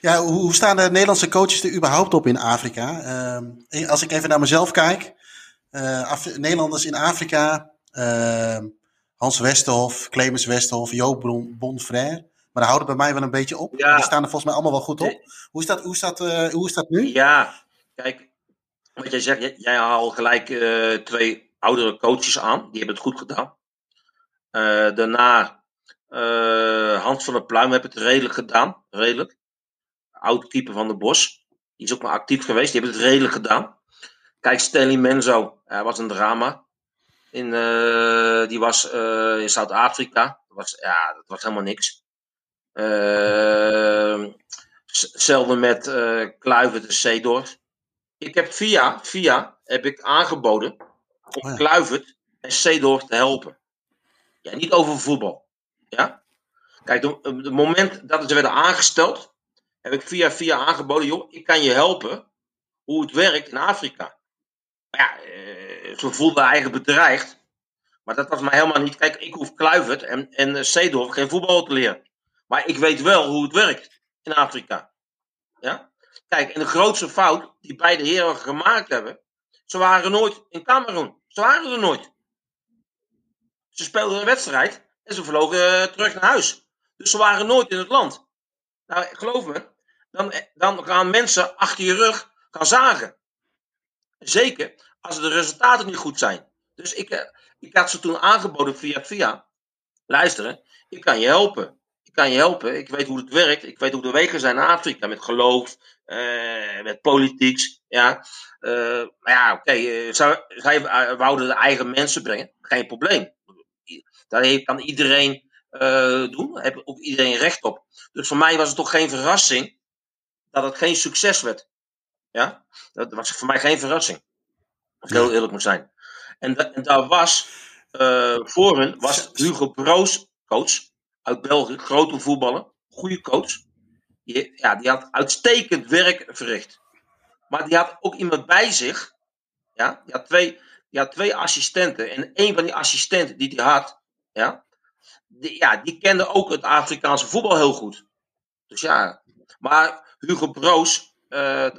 Ja, hoe staan de Nederlandse coaches er überhaupt op in Afrika? Als ik even naar mezelf kijk, Nederlanders in Afrika, Hans Westerhof, Clemens Westerhof, Joop Bonfrère. Maar daar houden bij mij wel een beetje op. Ja. Die staan er volgens mij allemaal wel goed op. Hoe is dat, hoe is dat, hoe is dat nu? Ja, kijk, wat jij zegt, jij haalt gelijk uh, twee oudere coaches aan. Die hebben het goed gedaan. Uh, daarna Hans van der Pluim heeft het redelijk gedaan. Redelijk. Oud keeper van de Bos. Die is ook maar actief geweest. Die heeft het redelijk gedaan. Kijk, Stanley Menzo. Hij was een drama. In, die was in Zuid-Afrika. Dat was, ja, dat was helemaal niks. hetzelfde met uh, Kluivert en Seedorf ik heb via, via heb ik aangeboden om oh Kluivert en Seedorf te helpen. Ja, niet over voetbal. Ja? Kijk, op het moment dat ze werden aangesteld, heb ik via via aangeboden, joh, ik kan je helpen hoe het werkt in Afrika. Maar ja, eh, ze voelden eigenlijk bedreigd. Maar dat was mij helemaal niet. Kijk, ik hoef Kluivert en, en Seedorf geen voetbal te leren. Maar ik weet wel hoe het werkt in Afrika. Ja? Kijk, en de grootste fout die beide heren gemaakt hebben. Ze waren nooit in Cameroen. Ze waren er nooit. Ze speelden een wedstrijd en ze vlogen eh, terug naar huis. Dus ze waren nooit in het land. Nou, geloof me, dan, dan gaan mensen achter je rug gaan zagen. Zeker als de resultaten niet goed zijn. Dus ik, eh, ik had ze toen aangeboden via via. Luisteren, ik kan je helpen. Ik kan je helpen. Ik weet hoe het werkt. Ik weet hoe de wegen zijn in Afrika. Met geloof, eh, met politiek. Ja. Uh, maar ja, oké. Okay, zij wouden de eigen mensen brengen. Geen probleem. Daar kan iedereen doen. Heeft ook iedereen recht op. Dus voor mij was het toch geen verrassing dat het geen succes werd. Ja, dat was voor mij geen verrassing. Als ik heel eerlijk moet zijn. En, en daar was uh, voor hen was Hugo Broos coach uit België, grote voetballer, goede coach. Die, ja, die had uitstekend werk verricht. Maar die had ook iemand bij zich. Ja, die had twee, die had twee assistenten. En een van die assistenten die hij had, ja, die, ja, die kende ook het Afrikaanse voetbal heel goed. Dus ja, maar Hugo Broos uh,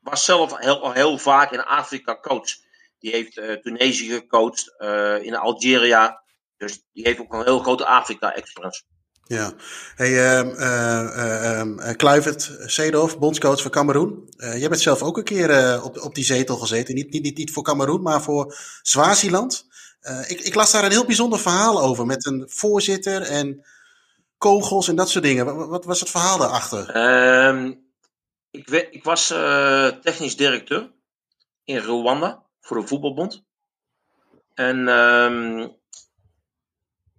was zelf heel, heel vaak in Afrika coach. Die heeft uh, Tunesië gecoacht, uh, in Algeria. Dus die heeft ook een heel grote Afrika-experience. Ja. Hey, uh, uh, uh, Kluivert Seedorf, bondscoach van Cameroen. jij bent zelf ook een keer op, op die zetel gezeten. Niet, niet, niet, niet voor Cameroen, maar voor Swaziland. ik, ik las daar een heel bijzonder verhaal over. Met een voorzitter en kogels en dat soort dingen. Wat, wat was het verhaal daarachter? Ehm, ik, ik, was technisch directeur in Rwanda voor de voetbalbond. En um,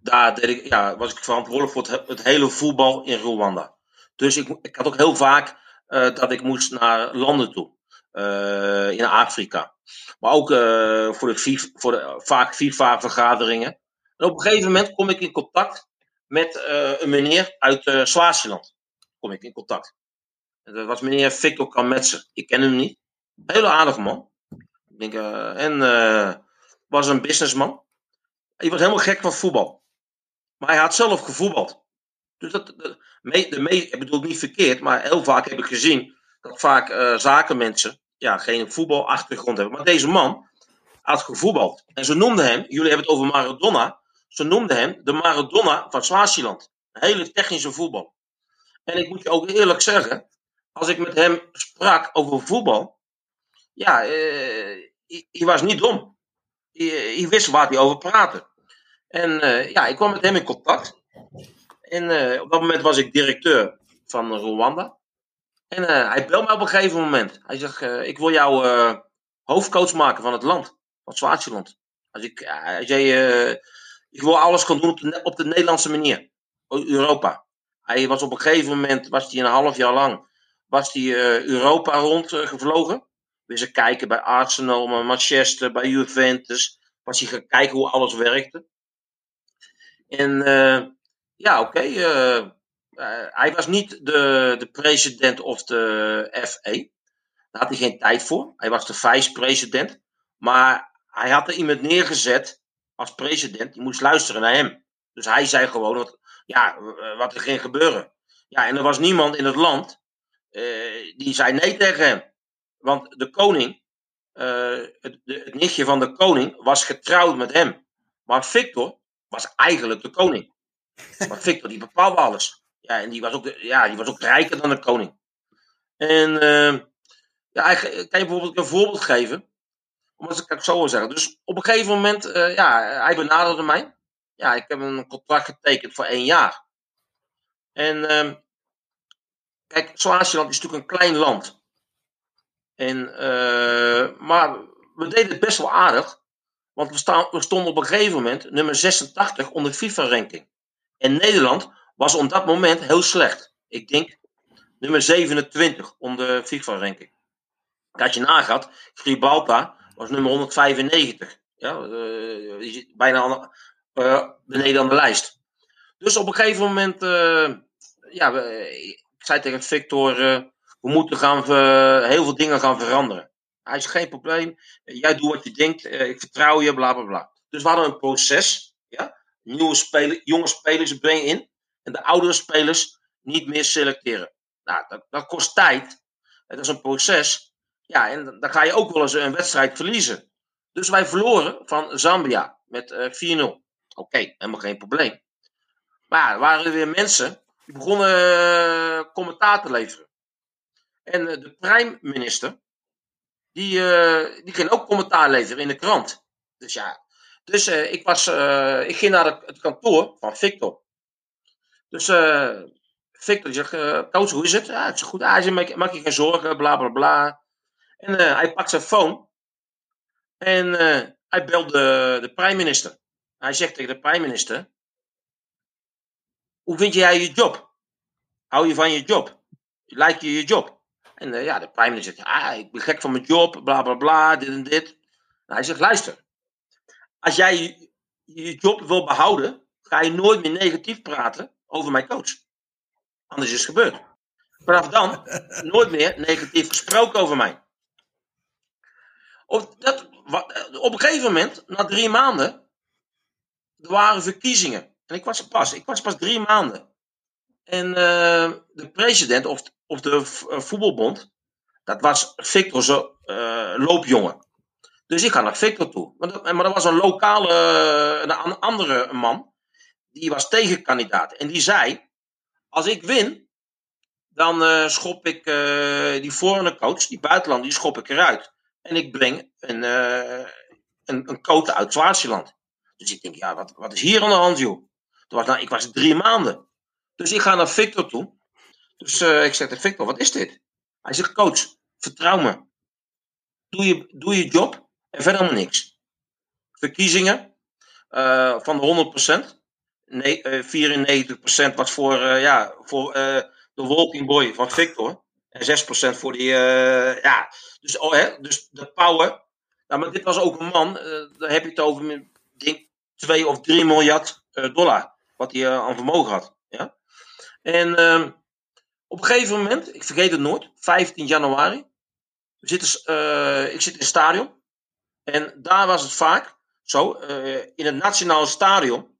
daar ja, was ik verantwoordelijk voor het, het, hele voetbal in Rwanda. Dus ik, ik had ook heel vaak uh, dat ik moest naar landen toe. Uh, in Afrika. Maar ook uh, voor, de voor de vaak FIFA-vergaderingen. En op een gegeven moment kom ik in contact met een meneer uit Swaziland. Kom ik in contact. En dat was meneer Victor Kametser. Ik ken hem niet. Hele aardige man. Denk, en was een businessman. Hij was helemaal gek van voetbal. Maar hij had zelf gevoetbald. Dus dat, de, de, ik bedoel niet verkeerd, maar heel vaak heb ik gezien dat vaak uh, zakenmensen ja, geen voetbalachtergrond hebben. Maar deze man had gevoetbald. En ze noemden hem, jullie hebben het over Maradona, ze noemden hem de Maradona van Swaziland. Een hele technische voetbal. En ik moet je ook eerlijk zeggen, als ik met hem sprak over voetbal, ja, uh, hij was niet dom hij wist waar hij over praatte. En uh, ja, ik kwam met hem in contact. En uh, op dat moment was ik directeur van Rwanda. En hij belde mij op een gegeven moment. Hij zegt, ik wil jou hoofdcoach maken van het land. Van Swaziland. Als ik, hij zei, ik wil alles gaan doen op de, op de Nederlandse manier. Europa. Hij was op een gegeven moment, was hij een half jaar lang, was hij Europa rondgevlogen. Weer ze kijken bij Arsenal, bij Manchester, bij Juventus. Was hij gaan kijken hoe alles werkte. En uh, ja, oké. Uh, uh, hij was niet de, de president of de FE. Daar had hij geen tijd voor. Hij was de vice-president. Maar hij had er iemand neergezet als president. Die moest luisteren naar hem. Dus hij zei gewoon wat, ja, wat er ging gebeuren. Ja, en er was niemand in het land die zei nee tegen hem. Want de koning, uh, het, het nichtje van de koning, was getrouwd met hem. Maar Victor was eigenlijk de koning. Maar Victor, die bepaalde alles. Ja, en die was ook, de, ja, die was ook rijker dan de koning. En uh, ja, kan je bijvoorbeeld een voorbeeld geven. Omdat ik het zo zeggen. Dus op een gegeven moment, uh, ja, hij benaderde mij. Ja, ik heb een contract getekend voor één jaar. En uh, kijk, Swaziland is natuurlijk een klein land. En, uh, maar we deden het best wel aardig. Want we, staan, stonden op een gegeven moment nummer 86 onder FIFA-ranking. En Nederland was op dat moment heel slecht. Ik denk nummer 27 onder FIFA-ranking. Als je nagaat, Gibraltar was nummer 195. Ja, uh, bijna uh, beneden aan de lijst. Dus op een gegeven moment, ja, we, zei tegen Victor, we moeten gaan heel veel dingen gaan veranderen. Hij is geen probleem. Jij doet wat je denkt. ik vertrouw je, bla bla bla. Dus we hadden een proces. Ja? Nieuwe spelers, jonge spelers brengen in. En de oudere spelers niet meer selecteren. Nou, dat, dat kost tijd. Dat is een proces. Ja, en dan ga je ook wel eens een wedstrijd verliezen. Dus wij verloren van Zambia met uh, 4-0. Oké, helemaal geen probleem. Maar er waren er weer mensen die begonnen uh, commentaar te leveren. En uh, de prime-minister, die, uh, die ging ook commentaar leveren in de krant. Dus ja, dus ik, was, ik ging naar het, kantoor van Victor. Dus Victor zegt, coach, hoe is het? Ja, het is goed. Hij zegt, maak, maak je geen zorgen, bla bla bla. En hij pakt zijn phone. En hij belt de, de prime-minister. Hij zegt tegen de prime minister: Hoe vind jij je job? Hou je van je job? Lijkt je je job? En uh, ja, de prime minister zegt: ah, Ik ben gek van mijn job, bla bla bla, dit en dit. En hij zegt: Luister, als jij je, je job wil behouden, ga je nooit meer negatief praten over mijn coach. Anders is het gebeurd. Vanaf dan nooit meer negatief gesproken over mij. Op, dat, op een gegeven moment, na drie maanden, er waren verkiezingen. En ik was pas, ik was pas drie maanden. En uh, de president of, of de eh, voetbalbond, dat was Victor zo uh, loopjongen. Dus ik ga naar Victor toe. Maar, dat, was een lokale, een andere man, die was tegenkandidaat. En die zei, als ik win, dan uh, schop ik die vorige coach, die buitenland, die schop ik eruit. En ik breng een, een, een coach uit Swaziland. Dus ik denk, ja, wat, wat is hier aan de hand, joh? Was, nou, ik was drie maanden. Dus ik ga naar Victor toe. Dus uh, ik zeg tegen Victor, wat is dit? Hij zegt, coach, vertrouw me. Doe je, doe je job en verder niks. Verkiezingen uh, van de 100%. Nee, uh, 94% was voor, ja, voor de walking boy van Victor. En 6% voor die, ja, dus, oh, hè, dus de power. Nou, maar dit was ook een man, daar heb je het over, denk 2 of 3 miljard dollar. Wat hij aan vermogen had. Ja? En uh, op een gegeven moment, ik vergeet het nooit, 15 januari. We zitten, uh, ik zit in het stadion. En daar was het vaak zo. in het nationale stadion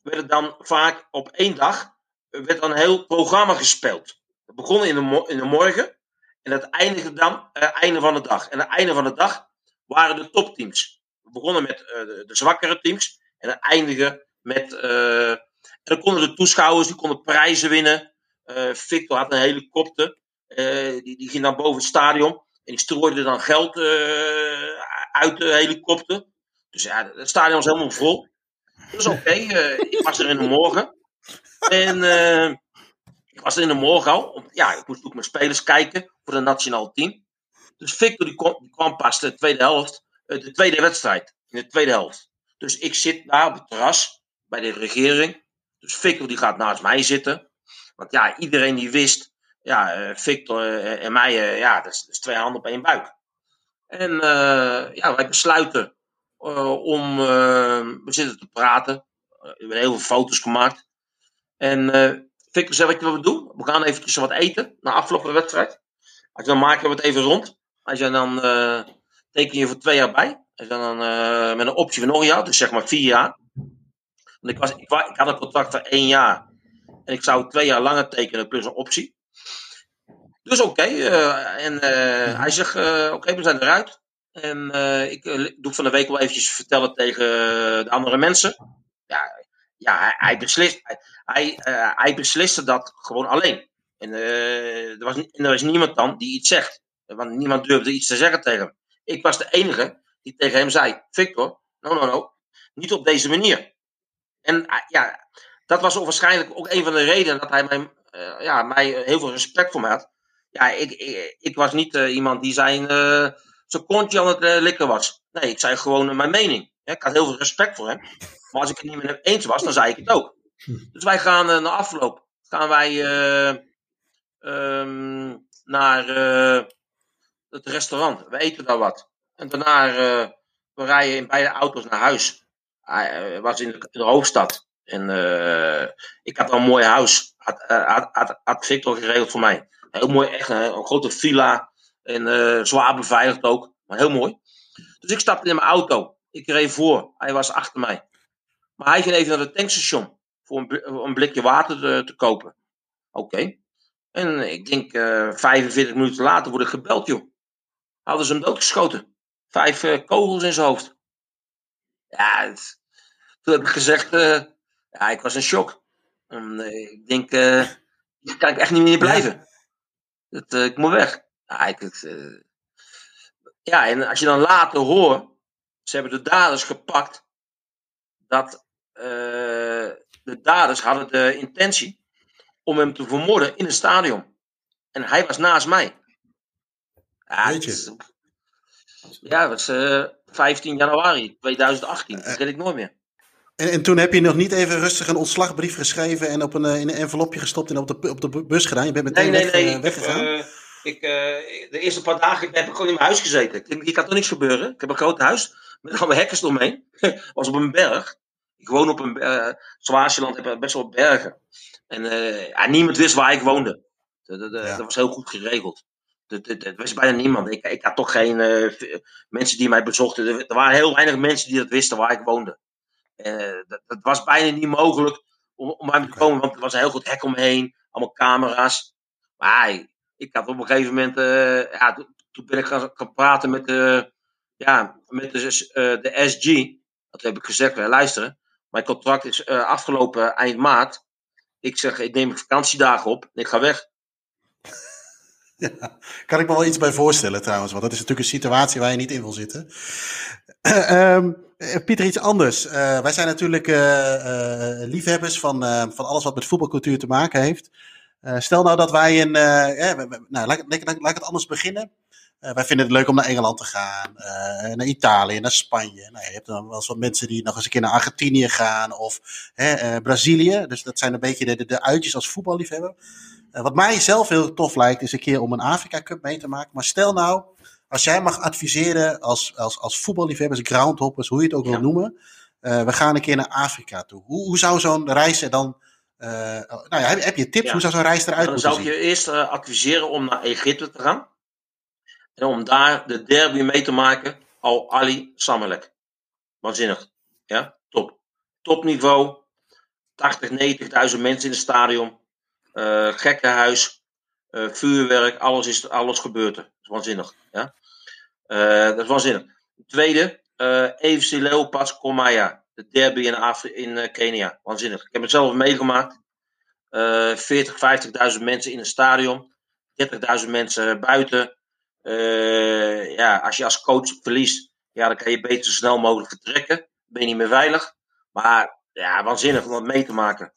werd dan vaak op één dag werd dan een heel programma gespeeld. Het begon in de, in de morgen. En het eindigde dan einde van de dag. En het einde van de dag waren de topteams. We begonnen met de, de zwakkere teams. En eindigen met. En dan konden de toeschouwers die konden prijzen winnen. Uh, Victor had een helikopter. Uh, die, die ging dan boven het stadion. En die strooide dan geld uit de helikopter. Dus ja, het stadion was helemaal vol. Is oké. ik was er in de morgen. En ik was er in de morgen al. Ja, ik moest ook mijn spelers kijken voor het nationale team. Dus Victor die kwam, die pas de tweede helft. de tweede wedstrijd. In de tweede helft. Dus ik zit daar op het terras bij de regering. Dus Victor die gaat naast mij zitten. Want ja, iedereen die wist, ja, eh, Victor eh, en mij, eh, ja, dat is, twee handen op één buik. En ja, wij besluiten om, we zitten te praten. we hebben heel veel foto's gemaakt. En Victor zei, wat we doen? We gaan eventjes wat eten na de wedstrijd. Als dan maken we het even rond. Als je dan teken je voor twee jaar bij. En dan uh, met een optie van nog jaar, dus zeg maar vier jaar. Want ik, was, ik, ik had een contract van één jaar. En ik zou twee jaar langer tekenen plus een optie. Dus oké. Okay, uh, en uh, hij zegt: Oké, okay, we zijn eruit. En ik doe van de week wel eventjes vertellen tegen de andere mensen. Ja, ja hij, hij, beslist, hij, hij besliste dat gewoon alleen. En, er was, en er was niemand dan die iets zegt. Want niemand durfde iets te zeggen tegen hem. Ik was de enige die tegen hem zei: Victor, no, no, no, niet op deze manier. En eh, ja, dat was waarschijnlijk ook een van de redenen dat hij mij, uh, ja, mij heel veel respect voor me had. Ja, ik, ik, ik was niet uh, iemand die zijn, uh, kontje aan het likken was. Nee, ik zei gewoon mijn mening. Ik had heel veel respect voor hem. Maar als ik het niet met hem eens was, dan zei ik het ook. Dus wij gaan na afloop gaan wij um, naar het restaurant. We eten daar wat. En daarna we rijden in beide auto's naar huis. Hij was in de, hoofdstad. En uh, ik had al een mooi huis. Had, had, had, had Victor geregeld voor mij. Heel mooi, echt een, een grote villa. En zwaar beveiligd ook. Maar heel mooi. Dus ik stapte in mijn auto. Ik reed voor. Hij was achter mij. Maar hij ging even naar het tankstation. Voor een, een blikje water te, te kopen. Oké. En ik denk uh, 45 minuten later word ik gebeld, joh. Hadden ze hem doodgeschoten. Vijf kogels in zijn hoofd. Ja, toen heb ik gezegd, ja, ik was in shock. Uh, ik denk, hier kan ik echt niet meer blijven. Dat, ik moet weg. Ja, ik, ja, en als je dan later hoort, ze hebben de daders gepakt, dat de daders hadden de intentie om hem te vermoorden in het stadion. En hij was naast mij. Ja, Weet je? Ja, dat was uh, 15 januari 2018. Dat weet ik nooit meer. En, en, toen heb je nog niet even rustig een ontslagbrief geschreven en op een, in een envelopje gestopt en op de, op de bus gedaan? Je bent meteen nee, nee, weg, nee. uh, weggegaan? Uh, ik, uh, de eerste paar dagen heb ik gewoon in mijn huis gezeten. Ik denk, hier kan toch niks gebeuren? Ik heb een groot huis met allemaal hekkers omheen. was op een berg. Ik woon op een uh, Zwaarseland, heb best wel bergen. En ja, niemand wist waar ik woonde. Dat, dat, ja. dat was heel goed geregeld. Er was bijna niemand. Ik, ik had toch geen uh, mensen die mij bezochten. Er waren heel weinig mensen die dat wisten waar ik woonde. Uh, dat, dat, was bijna niet mogelijk om, om me te komen, want er was een heel goed hek omheen, allemaal camera's. Maar ik, ik had op een gegeven moment, uh, ja, toen ben ik gaan, gaan praten met de, ja, met de, de SG. Dat heb ik gezegd, luisteren, mijn contract is afgelopen eind maart. Ik zeg, ik neem vakantiedagen op en ik ga weg. Ja, kan ik me wel iets bij voorstellen trouwens, want dat is natuurlijk een situatie waar je niet in wil zitten. Uh, um, Pieter, iets anders. Uh, wij zijn natuurlijk liefhebbers van, van alles wat met voetbalcultuur te maken heeft. stel nou dat wij in. nou, laat, laat, ik het anders beginnen. Wij vinden het leuk om naar Engeland te gaan, naar Italië, naar Spanje. Nou, je hebt dan wel eens wat mensen die nog eens een keer naar Argentinië gaan of Brazilië. Dus dat zijn een beetje de, de, de uitjes als voetballiefhebber. Uh, wat mij zelf heel tof lijkt, is een keer om een Afrika Cup mee te maken. Maar stel nou, als jij mag adviseren als, als, als voetballiefhebbers, groundhoppers, hoe je het ook ja. wil noemen. Uh, we gaan een keer naar Afrika toe. Hoe, hoe zou zo'n reis er dan. Uh, nou ja, heb, heb, je tips? Ja. Hoe zou zo'n reis eruit moeten zien? Dan zou ik je eerst adviseren om naar Egypte te gaan. En om daar de derby mee te maken. Al Ali Samalek. Waanzinnig. Ja, top. Topniveau. 80, 90.000 mensen in het stadion. Uh, gekkenhuis, uh, vuurwerk, alles, is, alles gebeurt er. Dat is waanzinnig. Ja? Uh, dat is waanzinnig. Tweede, EFC Leopards Komaya. De derby in, Afri in Kenia. Waanzinnig. Ik heb het zelf meegemaakt. 40, 50.000 mensen in een stadion. 30.000 mensen buiten. Ja, als je als coach verliest, ja, dan kan je beter zo snel mogelijk vertrekken. Ben je niet meer veilig. Maar ja, waanzinnig om dat mee te maken.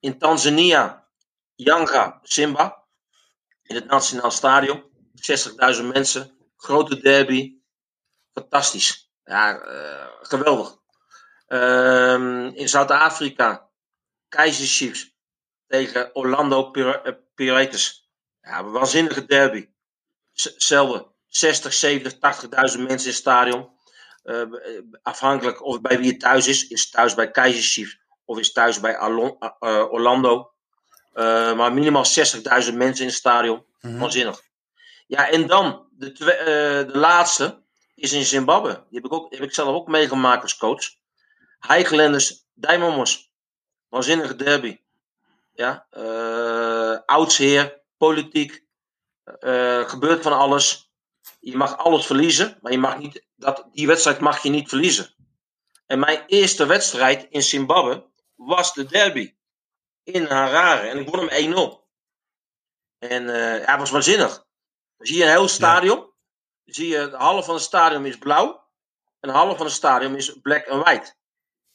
In Tanzania, Yanga, Simba. In het Nationaal Stadion. 60.000 mensen. Grote derby. Fantastisch. Ja, uh, geweldig. Um, in Zuid-Afrika. Kaiser Chiefs. Tegen Orlando Pirates. Ja, een waanzinnige derby. Hetzelfde. 60, 70, 80.000 mensen in het stadion. Uh, afhankelijk of bij wie het thuis is. Is thuis bij Kaiser Chiefs of is thuis bij Alon, uh, Orlando? Uh, maar minimaal 60.000 mensen in het stadion. Mm -hmm. Waanzinnig. Ja, en dan de, de laatste is in Zimbabwe. Die heb ik, ook, heb ik zelf ook meegemaakt als coach. Highlanders Diamonds. Waanzinnige derby. Ja, oudsheer, politiek. Gebeurt van alles. Je mag alles verliezen, maar je mag niet, dat, die wedstrijd mag je niet verliezen. En mijn eerste wedstrijd in Zimbabwe was de derby in Harare. En ik won hem 1-0. En uh, ja, het was waanzinnig. Dan zie je een heel stadion. Ja. Dan zie je, de half van het stadion is blauw. En de half van het stadion is black en white.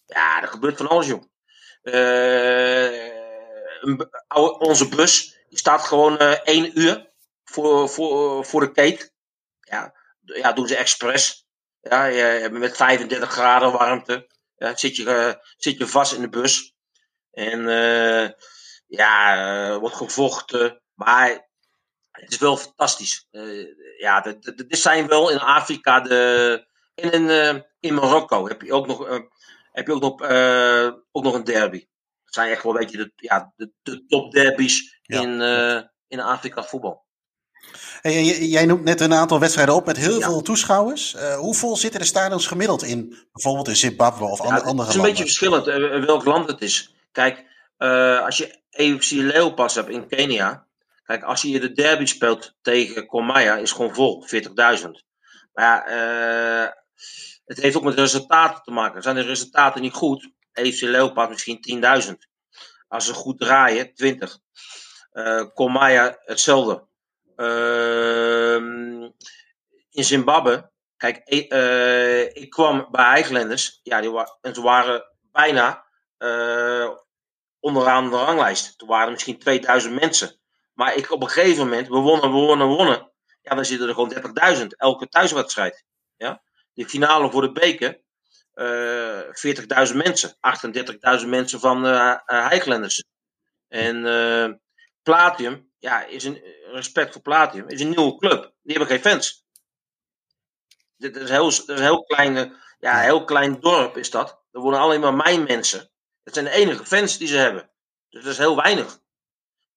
Ja, er gebeurt van alles, jong. Uh, onze bus die staat gewoon uh, één uur voor, voor, voor de kate. Ja, ja, doen ze expres. Ja, je, met 35 graden warmte. Ja, zit, je, zit je vast in de bus. En uh, ja, uh, wordt gevochten. Maar het is wel fantastisch. Uh, ja, dit zijn wel in Afrika de. En in, in Marokko heb je ook nog heb je ook nog, ook nog een derby. Dat zijn echt wel een beetje de, ja, de, de top derbies ja. in, in Afrika voetbal. Hey, jij noemt net een aantal wedstrijden op met heel ja. veel toeschouwers. Uh, hoe vol zitten de stadions gemiddeld in? Bijvoorbeeld in Zimbabwe of ja, andere landen? Het is een beetje verschillend uh, welk land het is. Kijk, uh, als je EFC Leopas hebt in Kenia. Kijk, als je de derby speelt tegen Komaya, is gewoon vol, 40.000. Maar ja, het heeft ook met resultaten te maken. Zijn de resultaten niet goed? EFC Leopas misschien 10.000. Als ze goed draaien, 20. Komaya hetzelfde. Uh, in Zimbabwe, kijk, uh, ik kwam bij Highlanders, ja, die en ze waren bijna uh, onderaan de ranglijst. Toen waren er misschien 2000 mensen. Maar ik op een gegeven moment, we wonnen, we wonnen, we wonnen. Ja, dan zitten er gewoon 30.000, elke thuiswedstrijd. Ja? De finale voor de beker, uh, 40.000 mensen, 38.000 mensen van uh, Highlanders. En Platinum, ja, is een respect voor Platinum, is een nieuwe club. Die hebben geen fans. Dit is, heel, dat is een heel, kleine, ja, heel klein dorp is dat. Er wonen alleen maar mijn mensen. Dat zijn de enige fans die ze hebben. Dus dat is heel weinig.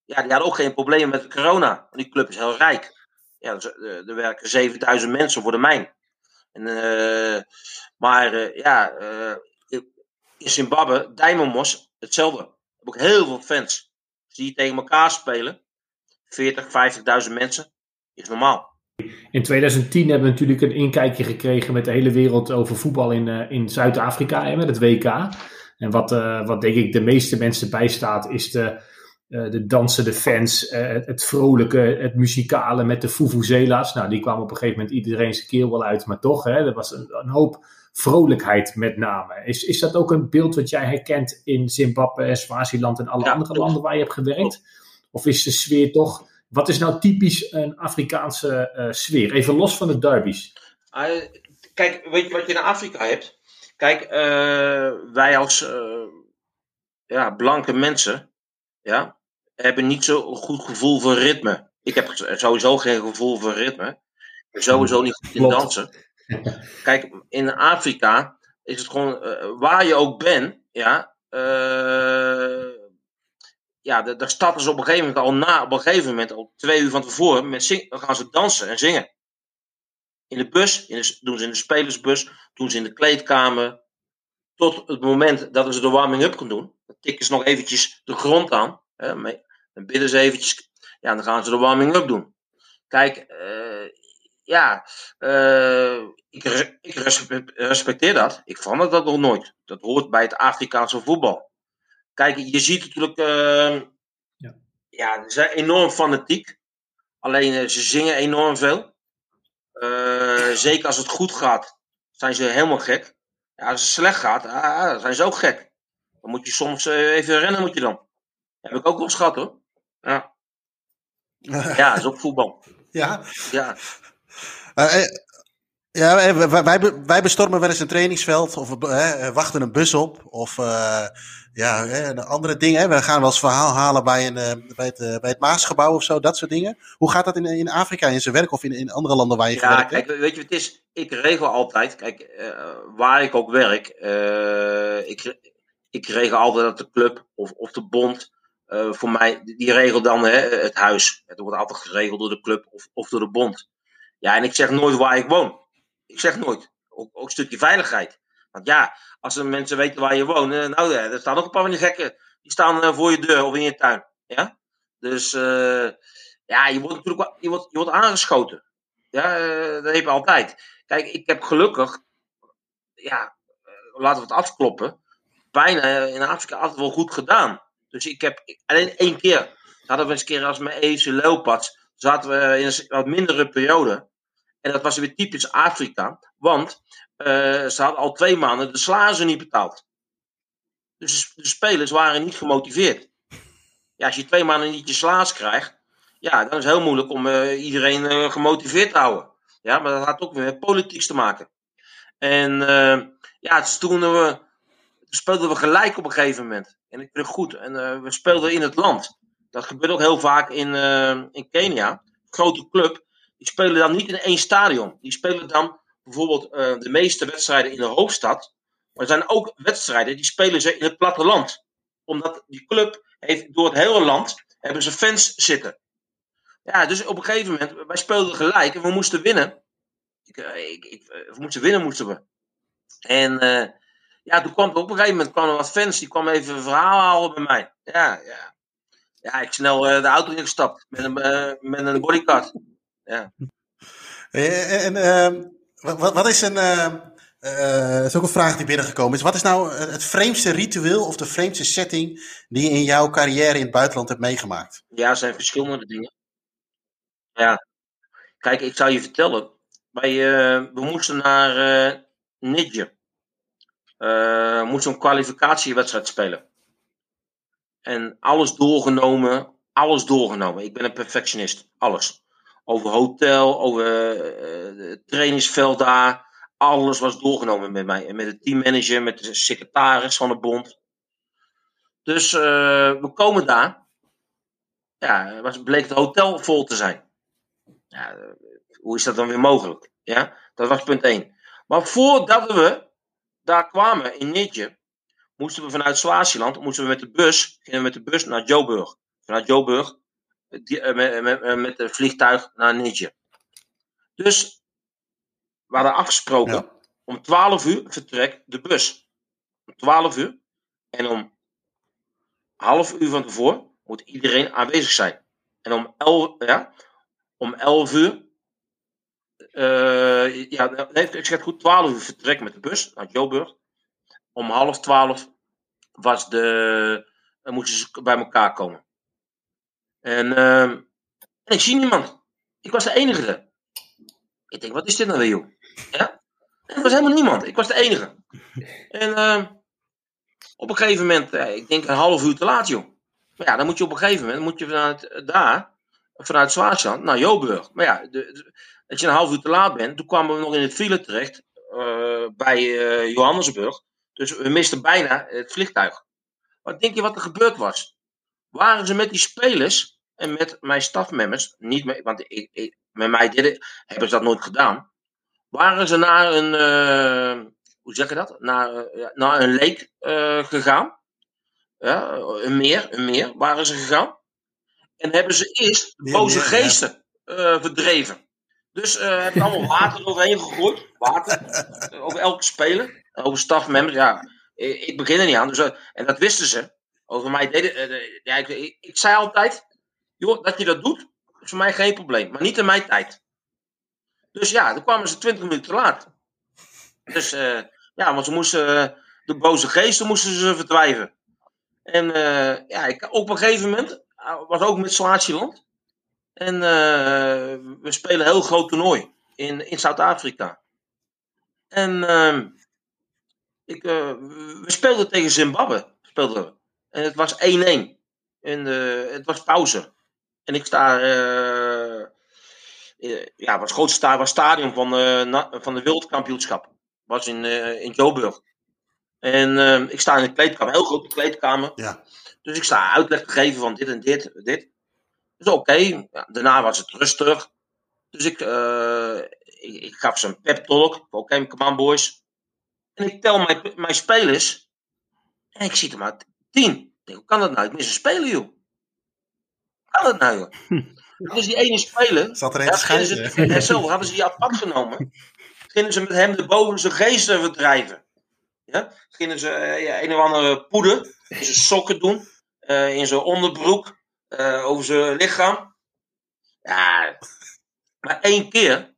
Ja, die hadden ook geen problemen met corona. Die club is heel rijk. Ja, dus, uh, er werken 7000 mensen voor de mijn. En, uh, maar uh, ja, in Zimbabwe, Dijmonmos, hetzelfde. Heb ook heel veel fans. Je tegen elkaar spelen. 40, 50.000 mensen. Is normaal. In 2010 hebben we natuurlijk een inkijkje gekregen met de hele wereld over voetbal in, uh, in Zuid-Afrika, met het WK. En wat, uh, wat denk ik de meeste mensen bijstaat, is de, uh, de dansende fans, het, het, vrolijke, het muzikale met de Fufuzela's. Nou, die kwamen op een gegeven moment iedereen zijn keel wel uit, maar toch, hè, er was een, een, hoop vrolijkheid met name. Is, is dat ook een beeld wat jij herkent in Zimbabwe, Swaziland en alle ja, andere landen waar je hebt gewerkt? Of is de sfeer toch. Wat is nou typisch een Afrikaanse uh, sfeer? Even los van de derbies. Uh, kijk, weet je wat je in Afrika hebt? Kijk, uh, wij als ja, blanke mensen ja, hebben niet zo'n goed gevoel voor ritme. Ik heb sowieso geen gevoel voor ritme. Sowieso niet goed in dansen. Kijk, in Afrika is het gewoon waar je ook bent, ja ja, de stad is op een gegeven moment al na, op een gegeven moment al twee uur van tevoren, met dan gaan ze dansen en zingen. In de bus, in doen ze in de spelersbus, doen ze in de kleedkamer. Tot het moment dat ze de warming-up kunnen doen. Dan tikken ze nog eventjes de grond aan. Hè, dan bidden ze eventjes. Ja, dan gaan ze de warming-up doen. Kijk, uh, ja, uh, ik, ik, respecteer dat. Ik vond dat nog nooit. Dat hoort bij het Afrikaanse voetbal. Kijk, je ziet natuurlijk, uh, ja. ja, ze zijn enorm fanatiek. Alleen uh, ze zingen enorm veel. Uh, zeker als het goed gaat, zijn ze helemaal gek. Ja, als het slecht gaat, ah, dan zijn ze ook gek. Dan moet je soms eh, even rennen, moet je dan. Dat heb ik ook wel eens gehad hoor. Ja, ja dat is ook voetbal. Ja. Ja. Ja, wij, wij, wij bestormen wel eens een trainingsveld of hè, wachten een bus op. Of uh, ja, hè, andere dingen. We gaan wel eens verhaal halen bij, een, bij, het, bij het Maasgebouw of zo, dat soort dingen. Hoe gaat dat in, in Afrika in zijn werk of in, in andere landen waar je ja, gewerkt kijk, weet je, het is, ik regel altijd, kijk, waar ik ook werk, ik, ik regel altijd dat de club of, of de bond voor mij, die regelt dan hè, het huis. Het wordt altijd geregeld door de club of, of door de bond. Ja, en ik zeg nooit waar ik woon. Ik zeg nooit. Ook, ook een stukje veiligheid. Want ja, als de mensen weten waar je woont, nou, er staan nog een paar van die gekken. Die staan voor je deur of in je tuin. Ja? Dus ja, je wordt natuurlijk je wordt, je wordt aangeschoten. Ja, dat heb je altijd. Kijk, ik heb gelukkig, ja, laten we het afkloppen, bijna in Afrika altijd wel goed gedaan. Dus ik heb alleen één keer, hadden we eens een keer als mijn Eese Leopards, zaten we in een wat mindere periode. En dat was weer typisch Afrika, want uh, ze hadden al twee maanden de slazen niet betaald. Dus de spelers waren niet gemotiveerd. Ja, als je twee maanden niet je slaas krijgt, ja, dan is het heel moeilijk om uh, iedereen uh, gemotiveerd te houden. Ja, maar dat had ook weer met politiek te maken. En ja, toen, we, speelden we gelijk op een gegeven moment. En ik het goed. En we speelden in het land. Dat gebeurt ook heel vaak in, in Kenia. Grote club die spelen dan niet in één stadion. Die spelen dan bijvoorbeeld uh, de meeste wedstrijden in de hoofdstad. Maar er zijn ook wedstrijden die spelen ze in het platteland. Omdat die club heeft door het hele land hebben ze fans zitten. Ja, dus op een gegeven moment, wij speelden gelijk en we moesten winnen. Ik, eh, ik, ik, eh, we moesten winnen, moesten we. En ja, toen kwam op een gegeven moment kwamen wat fans, die kwamen even een verhaal halen bij mij. Ja, ja. Ja, ik snel de auto ingestapt met een, met een bodycard. Ja. En, en wat, wat is een, uh, is ook een vraag die binnengekomen is. Wat is nou het vreemdste ritueel of de vreemdste setting die je in jouw carrière in het buitenland hebt meegemaakt? Ja, er zijn verschillende dingen. Ja. Kijk, ik zou je vertellen. Wij, we moesten naar uh, Nidje. Uh, moesten een kwalificatiewedstrijd spelen. En alles doorgenomen. Alles doorgenomen. Ik ben een perfectionist. Alles. Over hotel, over het trainingsveld daar. Alles was doorgenomen met mij. En met de teammanager, met de secretaris van de bond. Dus we komen daar. Ja, was, bleek het hotel vol te zijn. Hoe is dat dan weer mogelijk? Ja, dat was punt 1. Maar voordat we daar kwamen in Nidje, moesten we vanuit Swaziland, moesten we met de bus, gingen we met de bus naar Joburg. Vanuit Joburg, die, uh, met, met, met het vliegtuig naar Nidje. Dus we hadden afgesproken, ja. om 12 uur vertrek de bus. Om 12 uur. En om half uur van tevoren moet iedereen aanwezig zijn. En om 11, ja, om 11 uur. Uh, ja, nee, ik zeg goed, 12 uur vertrek met de bus naar Joburg. Om half 12 was de, moesten ze bij elkaar komen. En, uh, en ik zie niemand. Ik was de enige. Ik denk, wat is dit nou weer, joh? Ja? En er was helemaal niemand. Ik was de enige. En ehm, op een gegeven moment, eh, ik denk een half uur te laat, joh. Maar ja, dan moet je op een gegeven moment, moet je vanuit daar vanuit Zwaarstand naar Joburg. Maar ja, de, als je een half uur te laat bent, toen kwamen we nog in het file terecht uh, bij Johannesburg. Dus we misten bijna het vliegtuig. Wat denk je wat er gebeurd was? Waren ze met die spelers en met mijn stafmembers, niet mee, want ik, ik, met mij deden, hebben ze dat nooit gedaan. Waren ze naar een, uh, hoe zeg je dat? Naar, naar een leek gegaan. Ja, een meer, een meer waren ze gegaan. En hebben ze eerst boze geesten uh, verdreven. Dus uh, hebben allemaal water overheen gegooid. Water. over elke speler. Over stafmembers. Ja, ik begin er niet aan. Dus, uh, en dat wisten ze. Over mij deden. ja, ik, ik, zei altijd. Dat je dat doet. Is voor mij geen probleem. Maar niet in mijn tijd. Dus ja, dan kwamen ze twintig minuten te laat. Dus ja, want ze moesten. de boze geesten moesten ze verdrijven. En ja, ik, op een gegeven moment was ook met Swaziland. En we spelen een heel groot toernooi in, in Zuid-Afrika. En uh, ik, we speelden tegen Zimbabwe. Speelden. En het was 1-1. En het was pauze. En ik sta. ja, het was het grootste was stadion van, van de wereldkampioenschap. Was in, in Joburg. En ik sta in de kleedkamer, heel grote kleedkamer. Ja. Dus ik sta uitleg te geven van dit en dit, dit. Dus oké, okay. ja, daarna was het rustig. Dus ik, uh, ik, ik, gaf ze een pep talk. Oké, okay, come on boys. En ik tel mijn, mijn spelers. En ik zie er maar tien. Denk, hoe kan dat nou? Ik mis een speler, joh. Hoe kan dat nou, joh? Dus die ene speler. Zat er een te schijnen. Zelf hadden ze die apart genomen. Gingen ze met hem de bovenste geesten verdrijven. Ja? Gingen ze uh, een of andere poeder in zijn sokken doen, uh, in zijn onderbroek, uh, over zijn lichaam. Ja, maar één keer,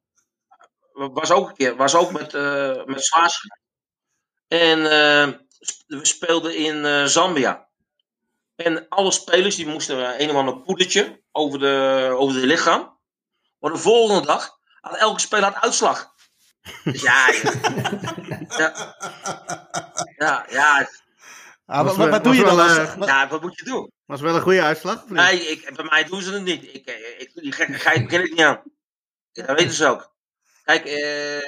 was ook een keer, was ook met, uh, met. En we speelden in Zambia. En alle spelers die moesten een of ander poedertje over de, over de lichaam. Maar de volgende dag had elke speler had uitslag. Dus ja, ja, ja, ja, Ah, wat, wat, wat doe je dan? Uh, ja, wat moet je doen? Was wel een goede uitslag? Nee, ik, bij mij doen ze het niet. Ik, ik, die gekkigheid begin ik niet aan. Ja, dat weten ze ook. Kijk, eh,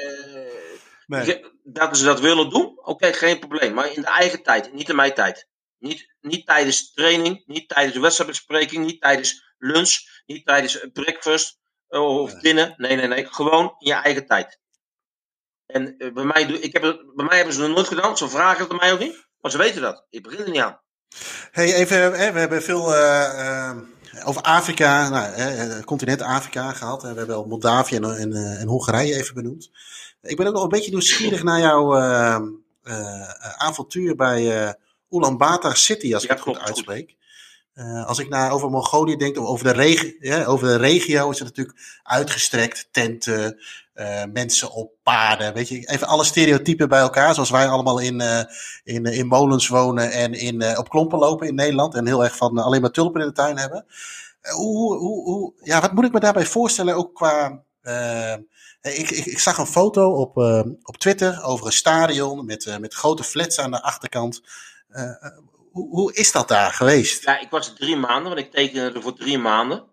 nee. dat ze dat willen doen, oké, okay, geen probleem. Maar in de eigen tijd, niet in mijn tijd. Niet, niet tijdens training, niet tijdens wedstrijdbespreking, niet tijdens lunch, niet tijdens breakfast of dinner. Nee, nee, nee. Gewoon in je eigen tijd. En eh, bij, mij, doe- ik heb bij mij hebben ze het nooit gedaan. Ze vragen het mij ook niet. Maar ze weten dat. Ik begin er niet aan. Hey, even, we hebben veel eh, eh, over Afrika, nou, continent Afrika gehad. We hebben al Moldavië en, en, eh, en Hongarije even benoemd. Ik ben ook nog een beetje nieuwsgierig naar jouw eh, eh, avontuur bij eh Ulaanbaatar City, als ik Ja, het goed klopt, goed. uitspreek. Eh, als ik naar over Mongolië denk, of over de, regi ja, over de regio, is het natuurlijk uitgestrekt. Tenten, eh, mensen op paarden. Weet je, even alle stereotypen bij elkaar. Zoals wij allemaal in, eh, in, in molens wonen en in, op klompen lopen in Nederland. En heel erg van alleen maar tulpen in de tuin hebben. Hoe, hoe, hoe, ja, wat moet ik me daarbij voorstellen? Ook qua. ik, ik, ik zag een foto op, op Twitter over een stadion met, met grote flats aan de achterkant. Eh, eh, hoe, hoe is dat daar geweest? Ja, ik was er drie maanden, want ik tekende er voor drie maanden.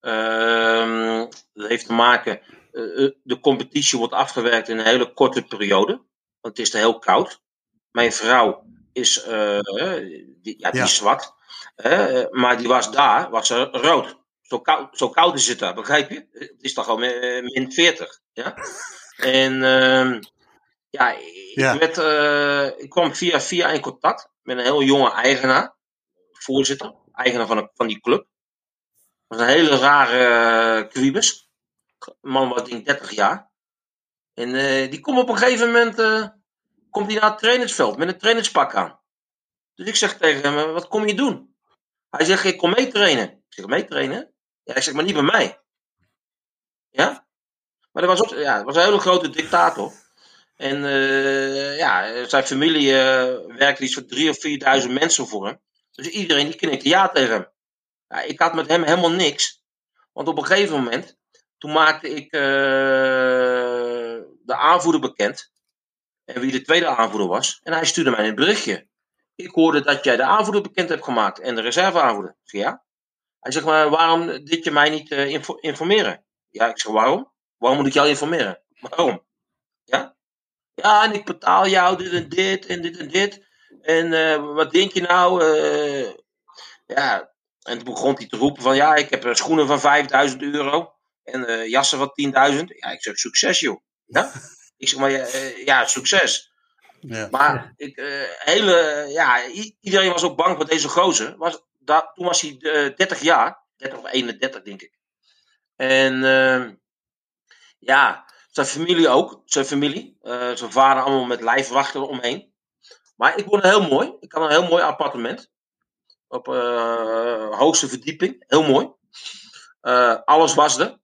Ehm, dat heeft te maken, eh, de competitie wordt afgewerkt in een hele korte periode. Want het is er heel koud. Mijn vrouw is, die, ja, die Ja. is zwart. maar die was daar, was ze rood. Zo koud, zo koud is het daar, begrijp je? Het is toch al min, min 40. Ja? En ehm, ja, ik, Ja. Werd, eh, ik kwam via via in contact met een heel jonge eigenaar voorzitter, eigenaar van, een, van die club. Dat was een hele rare uh, kwibus. Een man was denk ik 30 jaar. En eh, die komt op een gegeven moment eh, komt hij naar het trainingsveld met een trainingspak aan. Dus ik zeg tegen hem, wat kom je doen? Hij zegt, ik kom mee trainen. Ik zeg, mee trainen? Ja, ik zeg, maar niet bij mij. Ja? Maar dat was, ook, ja, dat was een hele grote dictator. En eh, ja, zijn familie uh, werkte iets voor 3.000 of 4.000 mensen voor hem. Dus iedereen die knikte ja tegen hem. Ja, ik had met hem helemaal niks. Want op een gegeven moment, toen maakte ik uh, de aanvoerder bekend. En wie de tweede aanvoerder was. En hij stuurde mij een berichtje. Ik hoorde dat jij de aanvoerder bekend hebt gemaakt. En de reserveaanvoerder. Zeg ja. Hij zegt maar, waarom dit je mij niet uh, info informeren? Ja, ik zeg waarom? Waarom moet ik jou informeren? Waarom? Ja? Ja, en ik betaal jou dit en dit en dit en dit. En uh, wat denk je nou? Uh, ja, en toen begon hij te roepen van ja, ik heb schoenen van 5000 euro en uh, jassen van 10.000. Ja, ik zeg succes joh. Ja? Ik zeg maar ja, ja succes. Ja. Maar ik, hele, ja, iedereen was ook bang voor deze gozer. Was, dat, toen was hij 30 jaar, 30 of 31 denk ik. En ehm, ja, zijn familie ook, zijn familie. Uh, zijn vader allemaal met lijfwachten omheen. Maar ik woonde heel mooi. Ik had een heel mooi appartement. Op uh, hoogste verdieping. Heel mooi. Uh, alles was er.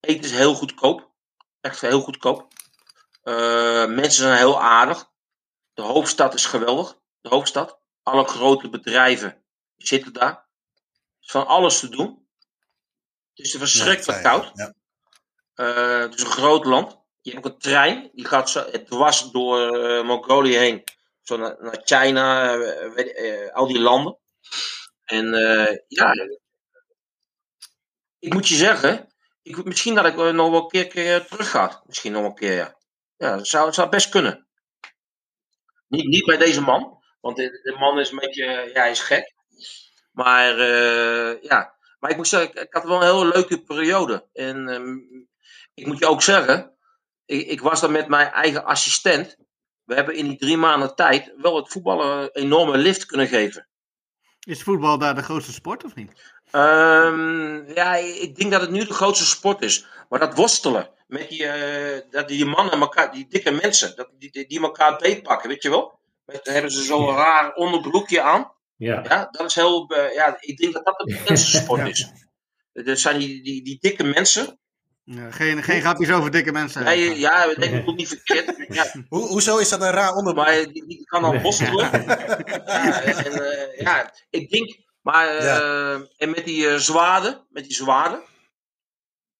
Eten is heel goedkoop. Echt heel goedkoop. mensen zijn heel aardig. De hoofdstad is geweldig. De hoofdstad. Alle grote bedrijven zitten daar. Er is van alles te doen. Het is verschrikkelijk koud. Ja. Uh, het is een groot land. Je hebt ook een trein. Die gaat zo dwars door uh, Mongolië heen. Zo naar, naar China. Weet, al die landen. En ja. Ik moet je zeggen. Ik, misschien dat ik nog wel een keer, terug ga. Misschien nog een keer. Ja, ja zou, zou best kunnen. Niet, niet bij deze man. Want de, man is een beetje. Ja, hij is gek. Maar ja. Maar ik moet zeggen, ik, had wel een hele leuke periode. En um, ik moet je ook zeggen, ik, ik, was dan met mijn eigen assistent. We hebben in die drie maanden tijd wel het voetballen een enorme lift kunnen geven. Is voetbal daar de grootste sport of niet? Um, ja, ik denk dat het nu de grootste sport is. Maar dat worstelen met die, uh, dat die mannen elkaar, die dikke mensen, dat, die, die elkaar beetpakken, weet je wel? Met, dan hebben ze zo'n ja. raar onderbroekje aan. Ja. ja, dat is heel. Uh, ja, ik denk dat dat de bekendste sport ja. is. Er zijn die, die, die dikke mensen. Ja, geen, geen grapjes over dikke mensen. Nee, ja, ik denk het niet verkeerd. Ja. Ho hoezo is dat een raar onderbroek? Maar die, die kan dan worstelen. ja, en, uh, ja, ik denk. Maar, uh, ja. en met die uh, zwaarden, met die zwaarden.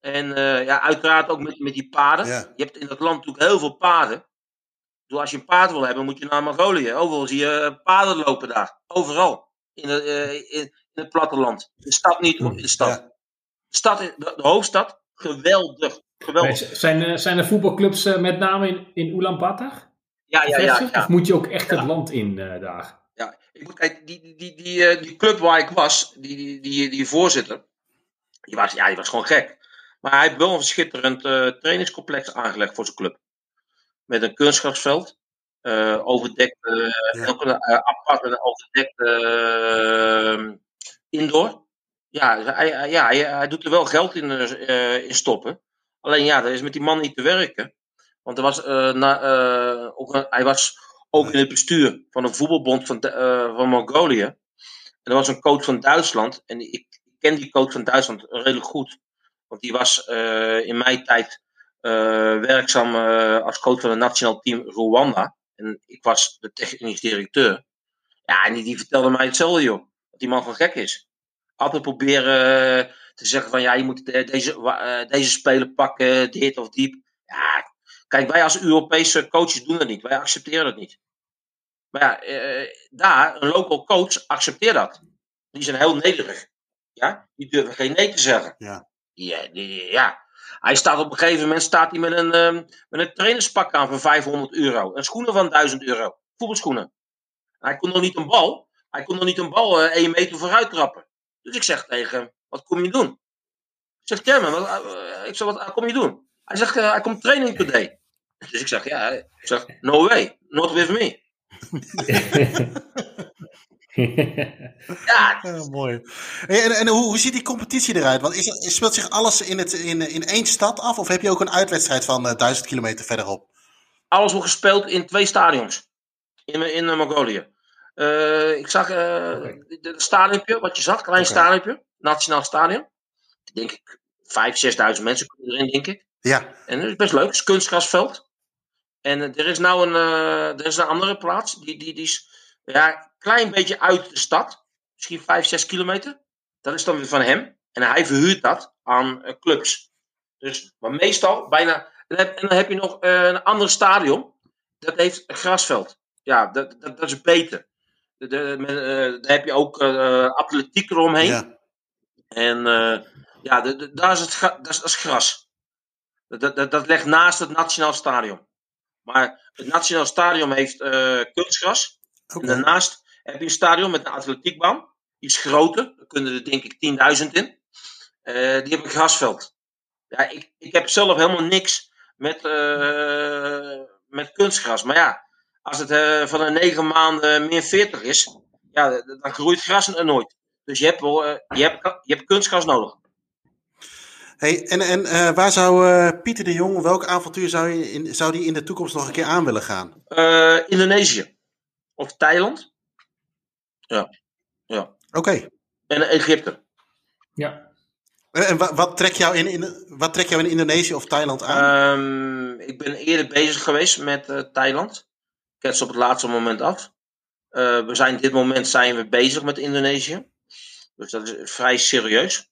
En ja, uiteraard ook met, met die paarden. Ja. Je hebt in dat land natuurlijk heel veel paarden. Dus als je een paard wil hebben, moet je naar Mongolië. Overal zie je paarden lopen daar. Overal. In, de, in, in het platteland. De stad niet, in de stad. Ja. De, stad de, de hoofdstad, geweldig. geweldig. Nee, zijn, zijn er voetbalclubs uh, met name in, in Ulaanbaatar? Ja, ja, ja, ja, Of moet je ook echt het land in uh, daar? Ja, ik moet kijken, die, die, die, die, uh, die club waar ik was, die, die, die, die voorzitter, die was, ja, die was gewoon gek. Maar hij heeft wel een schitterend trainingscomplex aangelegd voor zijn club. met een kunstgrasveld. eh overdekt, eh, Ja. ook een eh, apart en overdekt eh, indoor. Ja, hij, hij- ja hij, hij doet er wel geld in, eh, eh, in stoppen. Alleen ja, dat is met die man niet te werken. Want er was, eh, na, ook hij was ook in het bestuur van een voetbalbond van, van Mongolië. En er was een coach van Duitsland. En ik ken die coach van Duitsland redelijk goed. Want die was in mijn tijd werkzaam als coach van het nationaal team Rwanda. En ik was de technisch directeur. Ja, en die, die vertelde mij hetzelfde, joh. Dat die man gewoon gek is. Altijd proberen eh, te zeggen van ja, je moet de- deze, eh, deze speler pakken, dit of diep. Ja, kijk, wij als Europese coaches doen dat niet. Wij accepteren dat niet. Maar ja, eh, daar, een local coach accepteert dat. Die zijn heel nederig. Ja, die durven geen nee te zeggen. Ja. Ja, die- ja. Hij staat op een gegeven moment staat hij met een, ehm, met een trainerspak aan van 500 euro. En schoenen van 1000 euro. Voetbalschoenen. Hij kon nog niet een bal. Hij kon nog niet een bal 1 meter vooruit trappen. Dus ik zeg tegen hem, wat kom je doen? Ik zeg, Chairman, wat, eh, ik zeg, wat kom je doen? Hij zegt, eh, hij komt training today. Dus ik zeg, ja, ik zeg, no way, not with me. Ja, mooi. En, en hoe, hoe ziet die competitie eruit? Want is, speelt zich alles in, het, in, in één stad af? Of heb je ook een uitwedstrijd van eh, duizend kilometer verderop? alles wordt gespeeld in twee stadions. In, in eh, Mongolië. Eh, ik zag eh het stadionpje, wat je zag, klein stadionpje. Nationaal stadion. Denk ik, 5.000, 6.000 mensen kunnen erin, denk ik. Ja, En dat is best leuk. Het is kunstgrasveld. En eh, er is nou een, eh, er is een andere plaats. Die, die, die is ja, een klein beetje uit de stad. Misschien 5, 6 kilometer. Dat is dan weer van hem. En hij verhuurt dat aan eh, clubs. Dus, maar meestal bijna. En dan heb, je nog eh, een ander stadion. Dat heeft een grasveld. Ja, dat, dat, dat is beter. De, de, met, eh, daar heb je ook eh, atletiek eromheen. ja. En eh, ja, de, daar is het dat is, dat is gras. Dat, dat, dat ligt naast het Nationaal Stadion. Maar het Nationaal Stadion heeft eh, kunstgras. En daarnaast heb je een stadion met een atletiekbaan. Iets groter. Daar kunnen er denk ik 10.000 in. Eh, die hebben een grasveld. Ja, ik, ik heb zelf helemaal niks met, eh, met kunstgras. Maar ja, als het eh, van een negen maanden meer 40 is, ja, dan groeit gras er nooit. Dus je hebt, wel, eh, je hebt, je hebt kunstgras nodig. Hey, en en eh, waar zou eh, Pieter de Jong, welk avontuur zou, je in, zou die in de toekomst nog een keer aan willen gaan? Eh, Indonesië. Of Thailand. Ja. ja. Oké. En Egypte. ja. En, en wa- wat, trek jou in, in, wat trek jou in Indonesië of Thailand aan? Ehm, ik ben eerder bezig geweest met eh, Thailand. Ze op het laatste moment af. Eh, we zijn dit moment zijn we bezig met Indonesië. Dus dat is vrij serieus.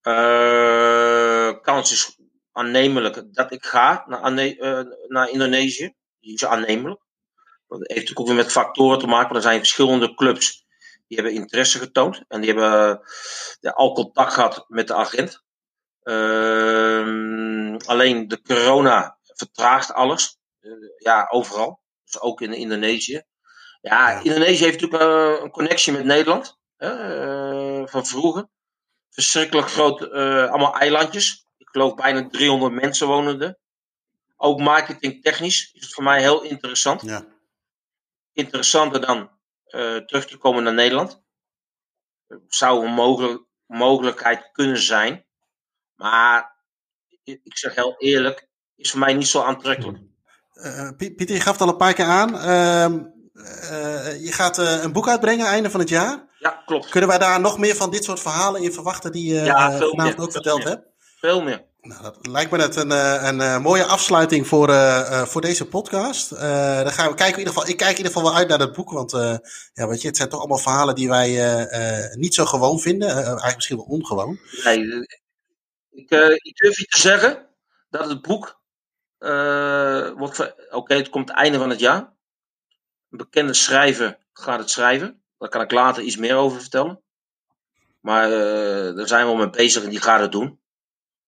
Eh, kans is aannemelijk dat ik ga naar, eh, naar Indonesië. Die is aannemelijk. Dat heeft natuurlijk ook weer met factoren te maken. Er zijn verschillende clubs die hebben interesse getoond. En die hebben al contact gehad met de agent. Ehm, alleen de corona vertraagt alles. Ja, overal. Ook in Indonesië. Ja, Ja. Indonesië heeft natuurlijk eh, een connectie met Nederland. Hè, eh, van vroeger. Verschrikkelijk groot, eh, allemaal eilandjes. Ik geloof bijna 300 mensen wonen er. Ook marketingtechnisch is het voor mij heel interessant. ja. Interessanter dan terug te komen naar Nederland. Zou een mogelijk, mogelijkheid kunnen zijn. Maar ik ik zeg heel eerlijk, is voor mij niet zo aantrekkelijk. Eh, Pie- Pieter, je gaf het al een paar keer aan. Ehm, eh, je gaat eh, een boek uitbrengen einde van het jaar. Ja, klopt. Kunnen wij daar nog meer van dit soort verhalen in verwachten die je Ja, vanavond ook verteld hebt? Veel meer. Nou, dat lijkt me net een, een mooie afsluiting voor, voor deze podcast. Dan gaan we kijken. In ieder geval, ik kijk in ieder geval wel uit naar dat boek. Want ja, weet je, het zijn toch allemaal verhalen die wij niet zo gewoon vinden. Eigenlijk misschien wel ongewoon. Nee, ik, ik durf je te zeggen dat het boek wordt. ver- Oké, het komt het einde van het jaar. Een bekende schrijver gaat het schrijven. Daar kan ik later iets meer over vertellen. Maar eh, daar zijn we al mee bezig en die gaat het doen.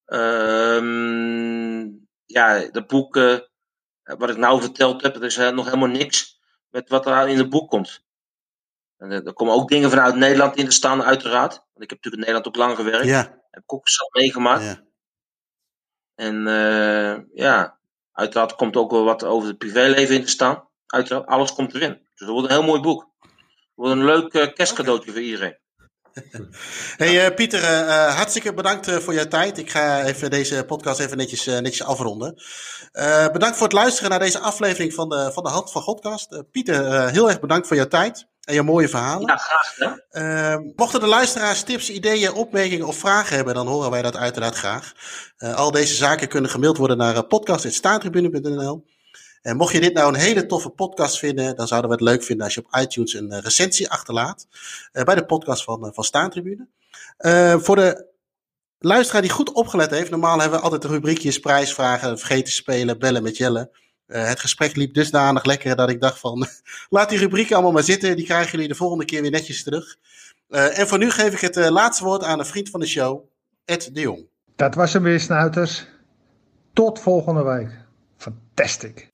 Ehm, ja, dat boek, eh, wat ik nou verteld heb, dat is eh, nog helemaal niks met wat er in het boek komt. En, eh, er komen ook dingen vanuit Nederland in te staan, uiteraard. Want ik heb natuurlijk in Nederland ook lang gewerkt. Ja, Heb ik ook zelf meegemaakt. ja. En eh, ja, Uiteraard komt ook wel wat over het privéleven in te staan. Uiteraard, alles komt erin. Dus dat wordt een heel mooi boek. Het wordt een leuk uh, kerstcadeautje voor iedereen. Hey uh, Pieter, uh, hartstikke bedankt voor jouw tijd. Ik ga even deze podcast even netjes, netjes afronden. bedankt voor het luisteren naar deze aflevering van de, van de Hand van Godcast. Pieter, heel erg bedankt voor jouw tijd en je mooie verhalen. Ja, graag gedaan. mochten de luisteraars tips, ideeën, opmerkingen of vragen hebben, dan horen wij dat uiteraard graag. al deze zaken kunnen gemaild worden naar podcast.staantribune.nl. En mocht je dit nou een hele toffe podcast vinden, dan zouden we het leuk vinden als je op iTunes een uh, recensie achterlaat. Bij de podcast van, van Staantribune. voor de luisteraar die goed opgelet heeft, normaal hebben we altijd de rubriekjes prijsvragen, vergeten spelen, bellen met Jelle. Het gesprek liep dusdanig lekker dat ik dacht van, laat die rubrieken allemaal maar zitten. Die krijgen jullie de volgende keer weer netjes terug. en voor nu geef ik het laatste woord aan een vriend van de show, Ed de Jong. Dat was hem weer, snuiters. Tot volgende week. Fantastic.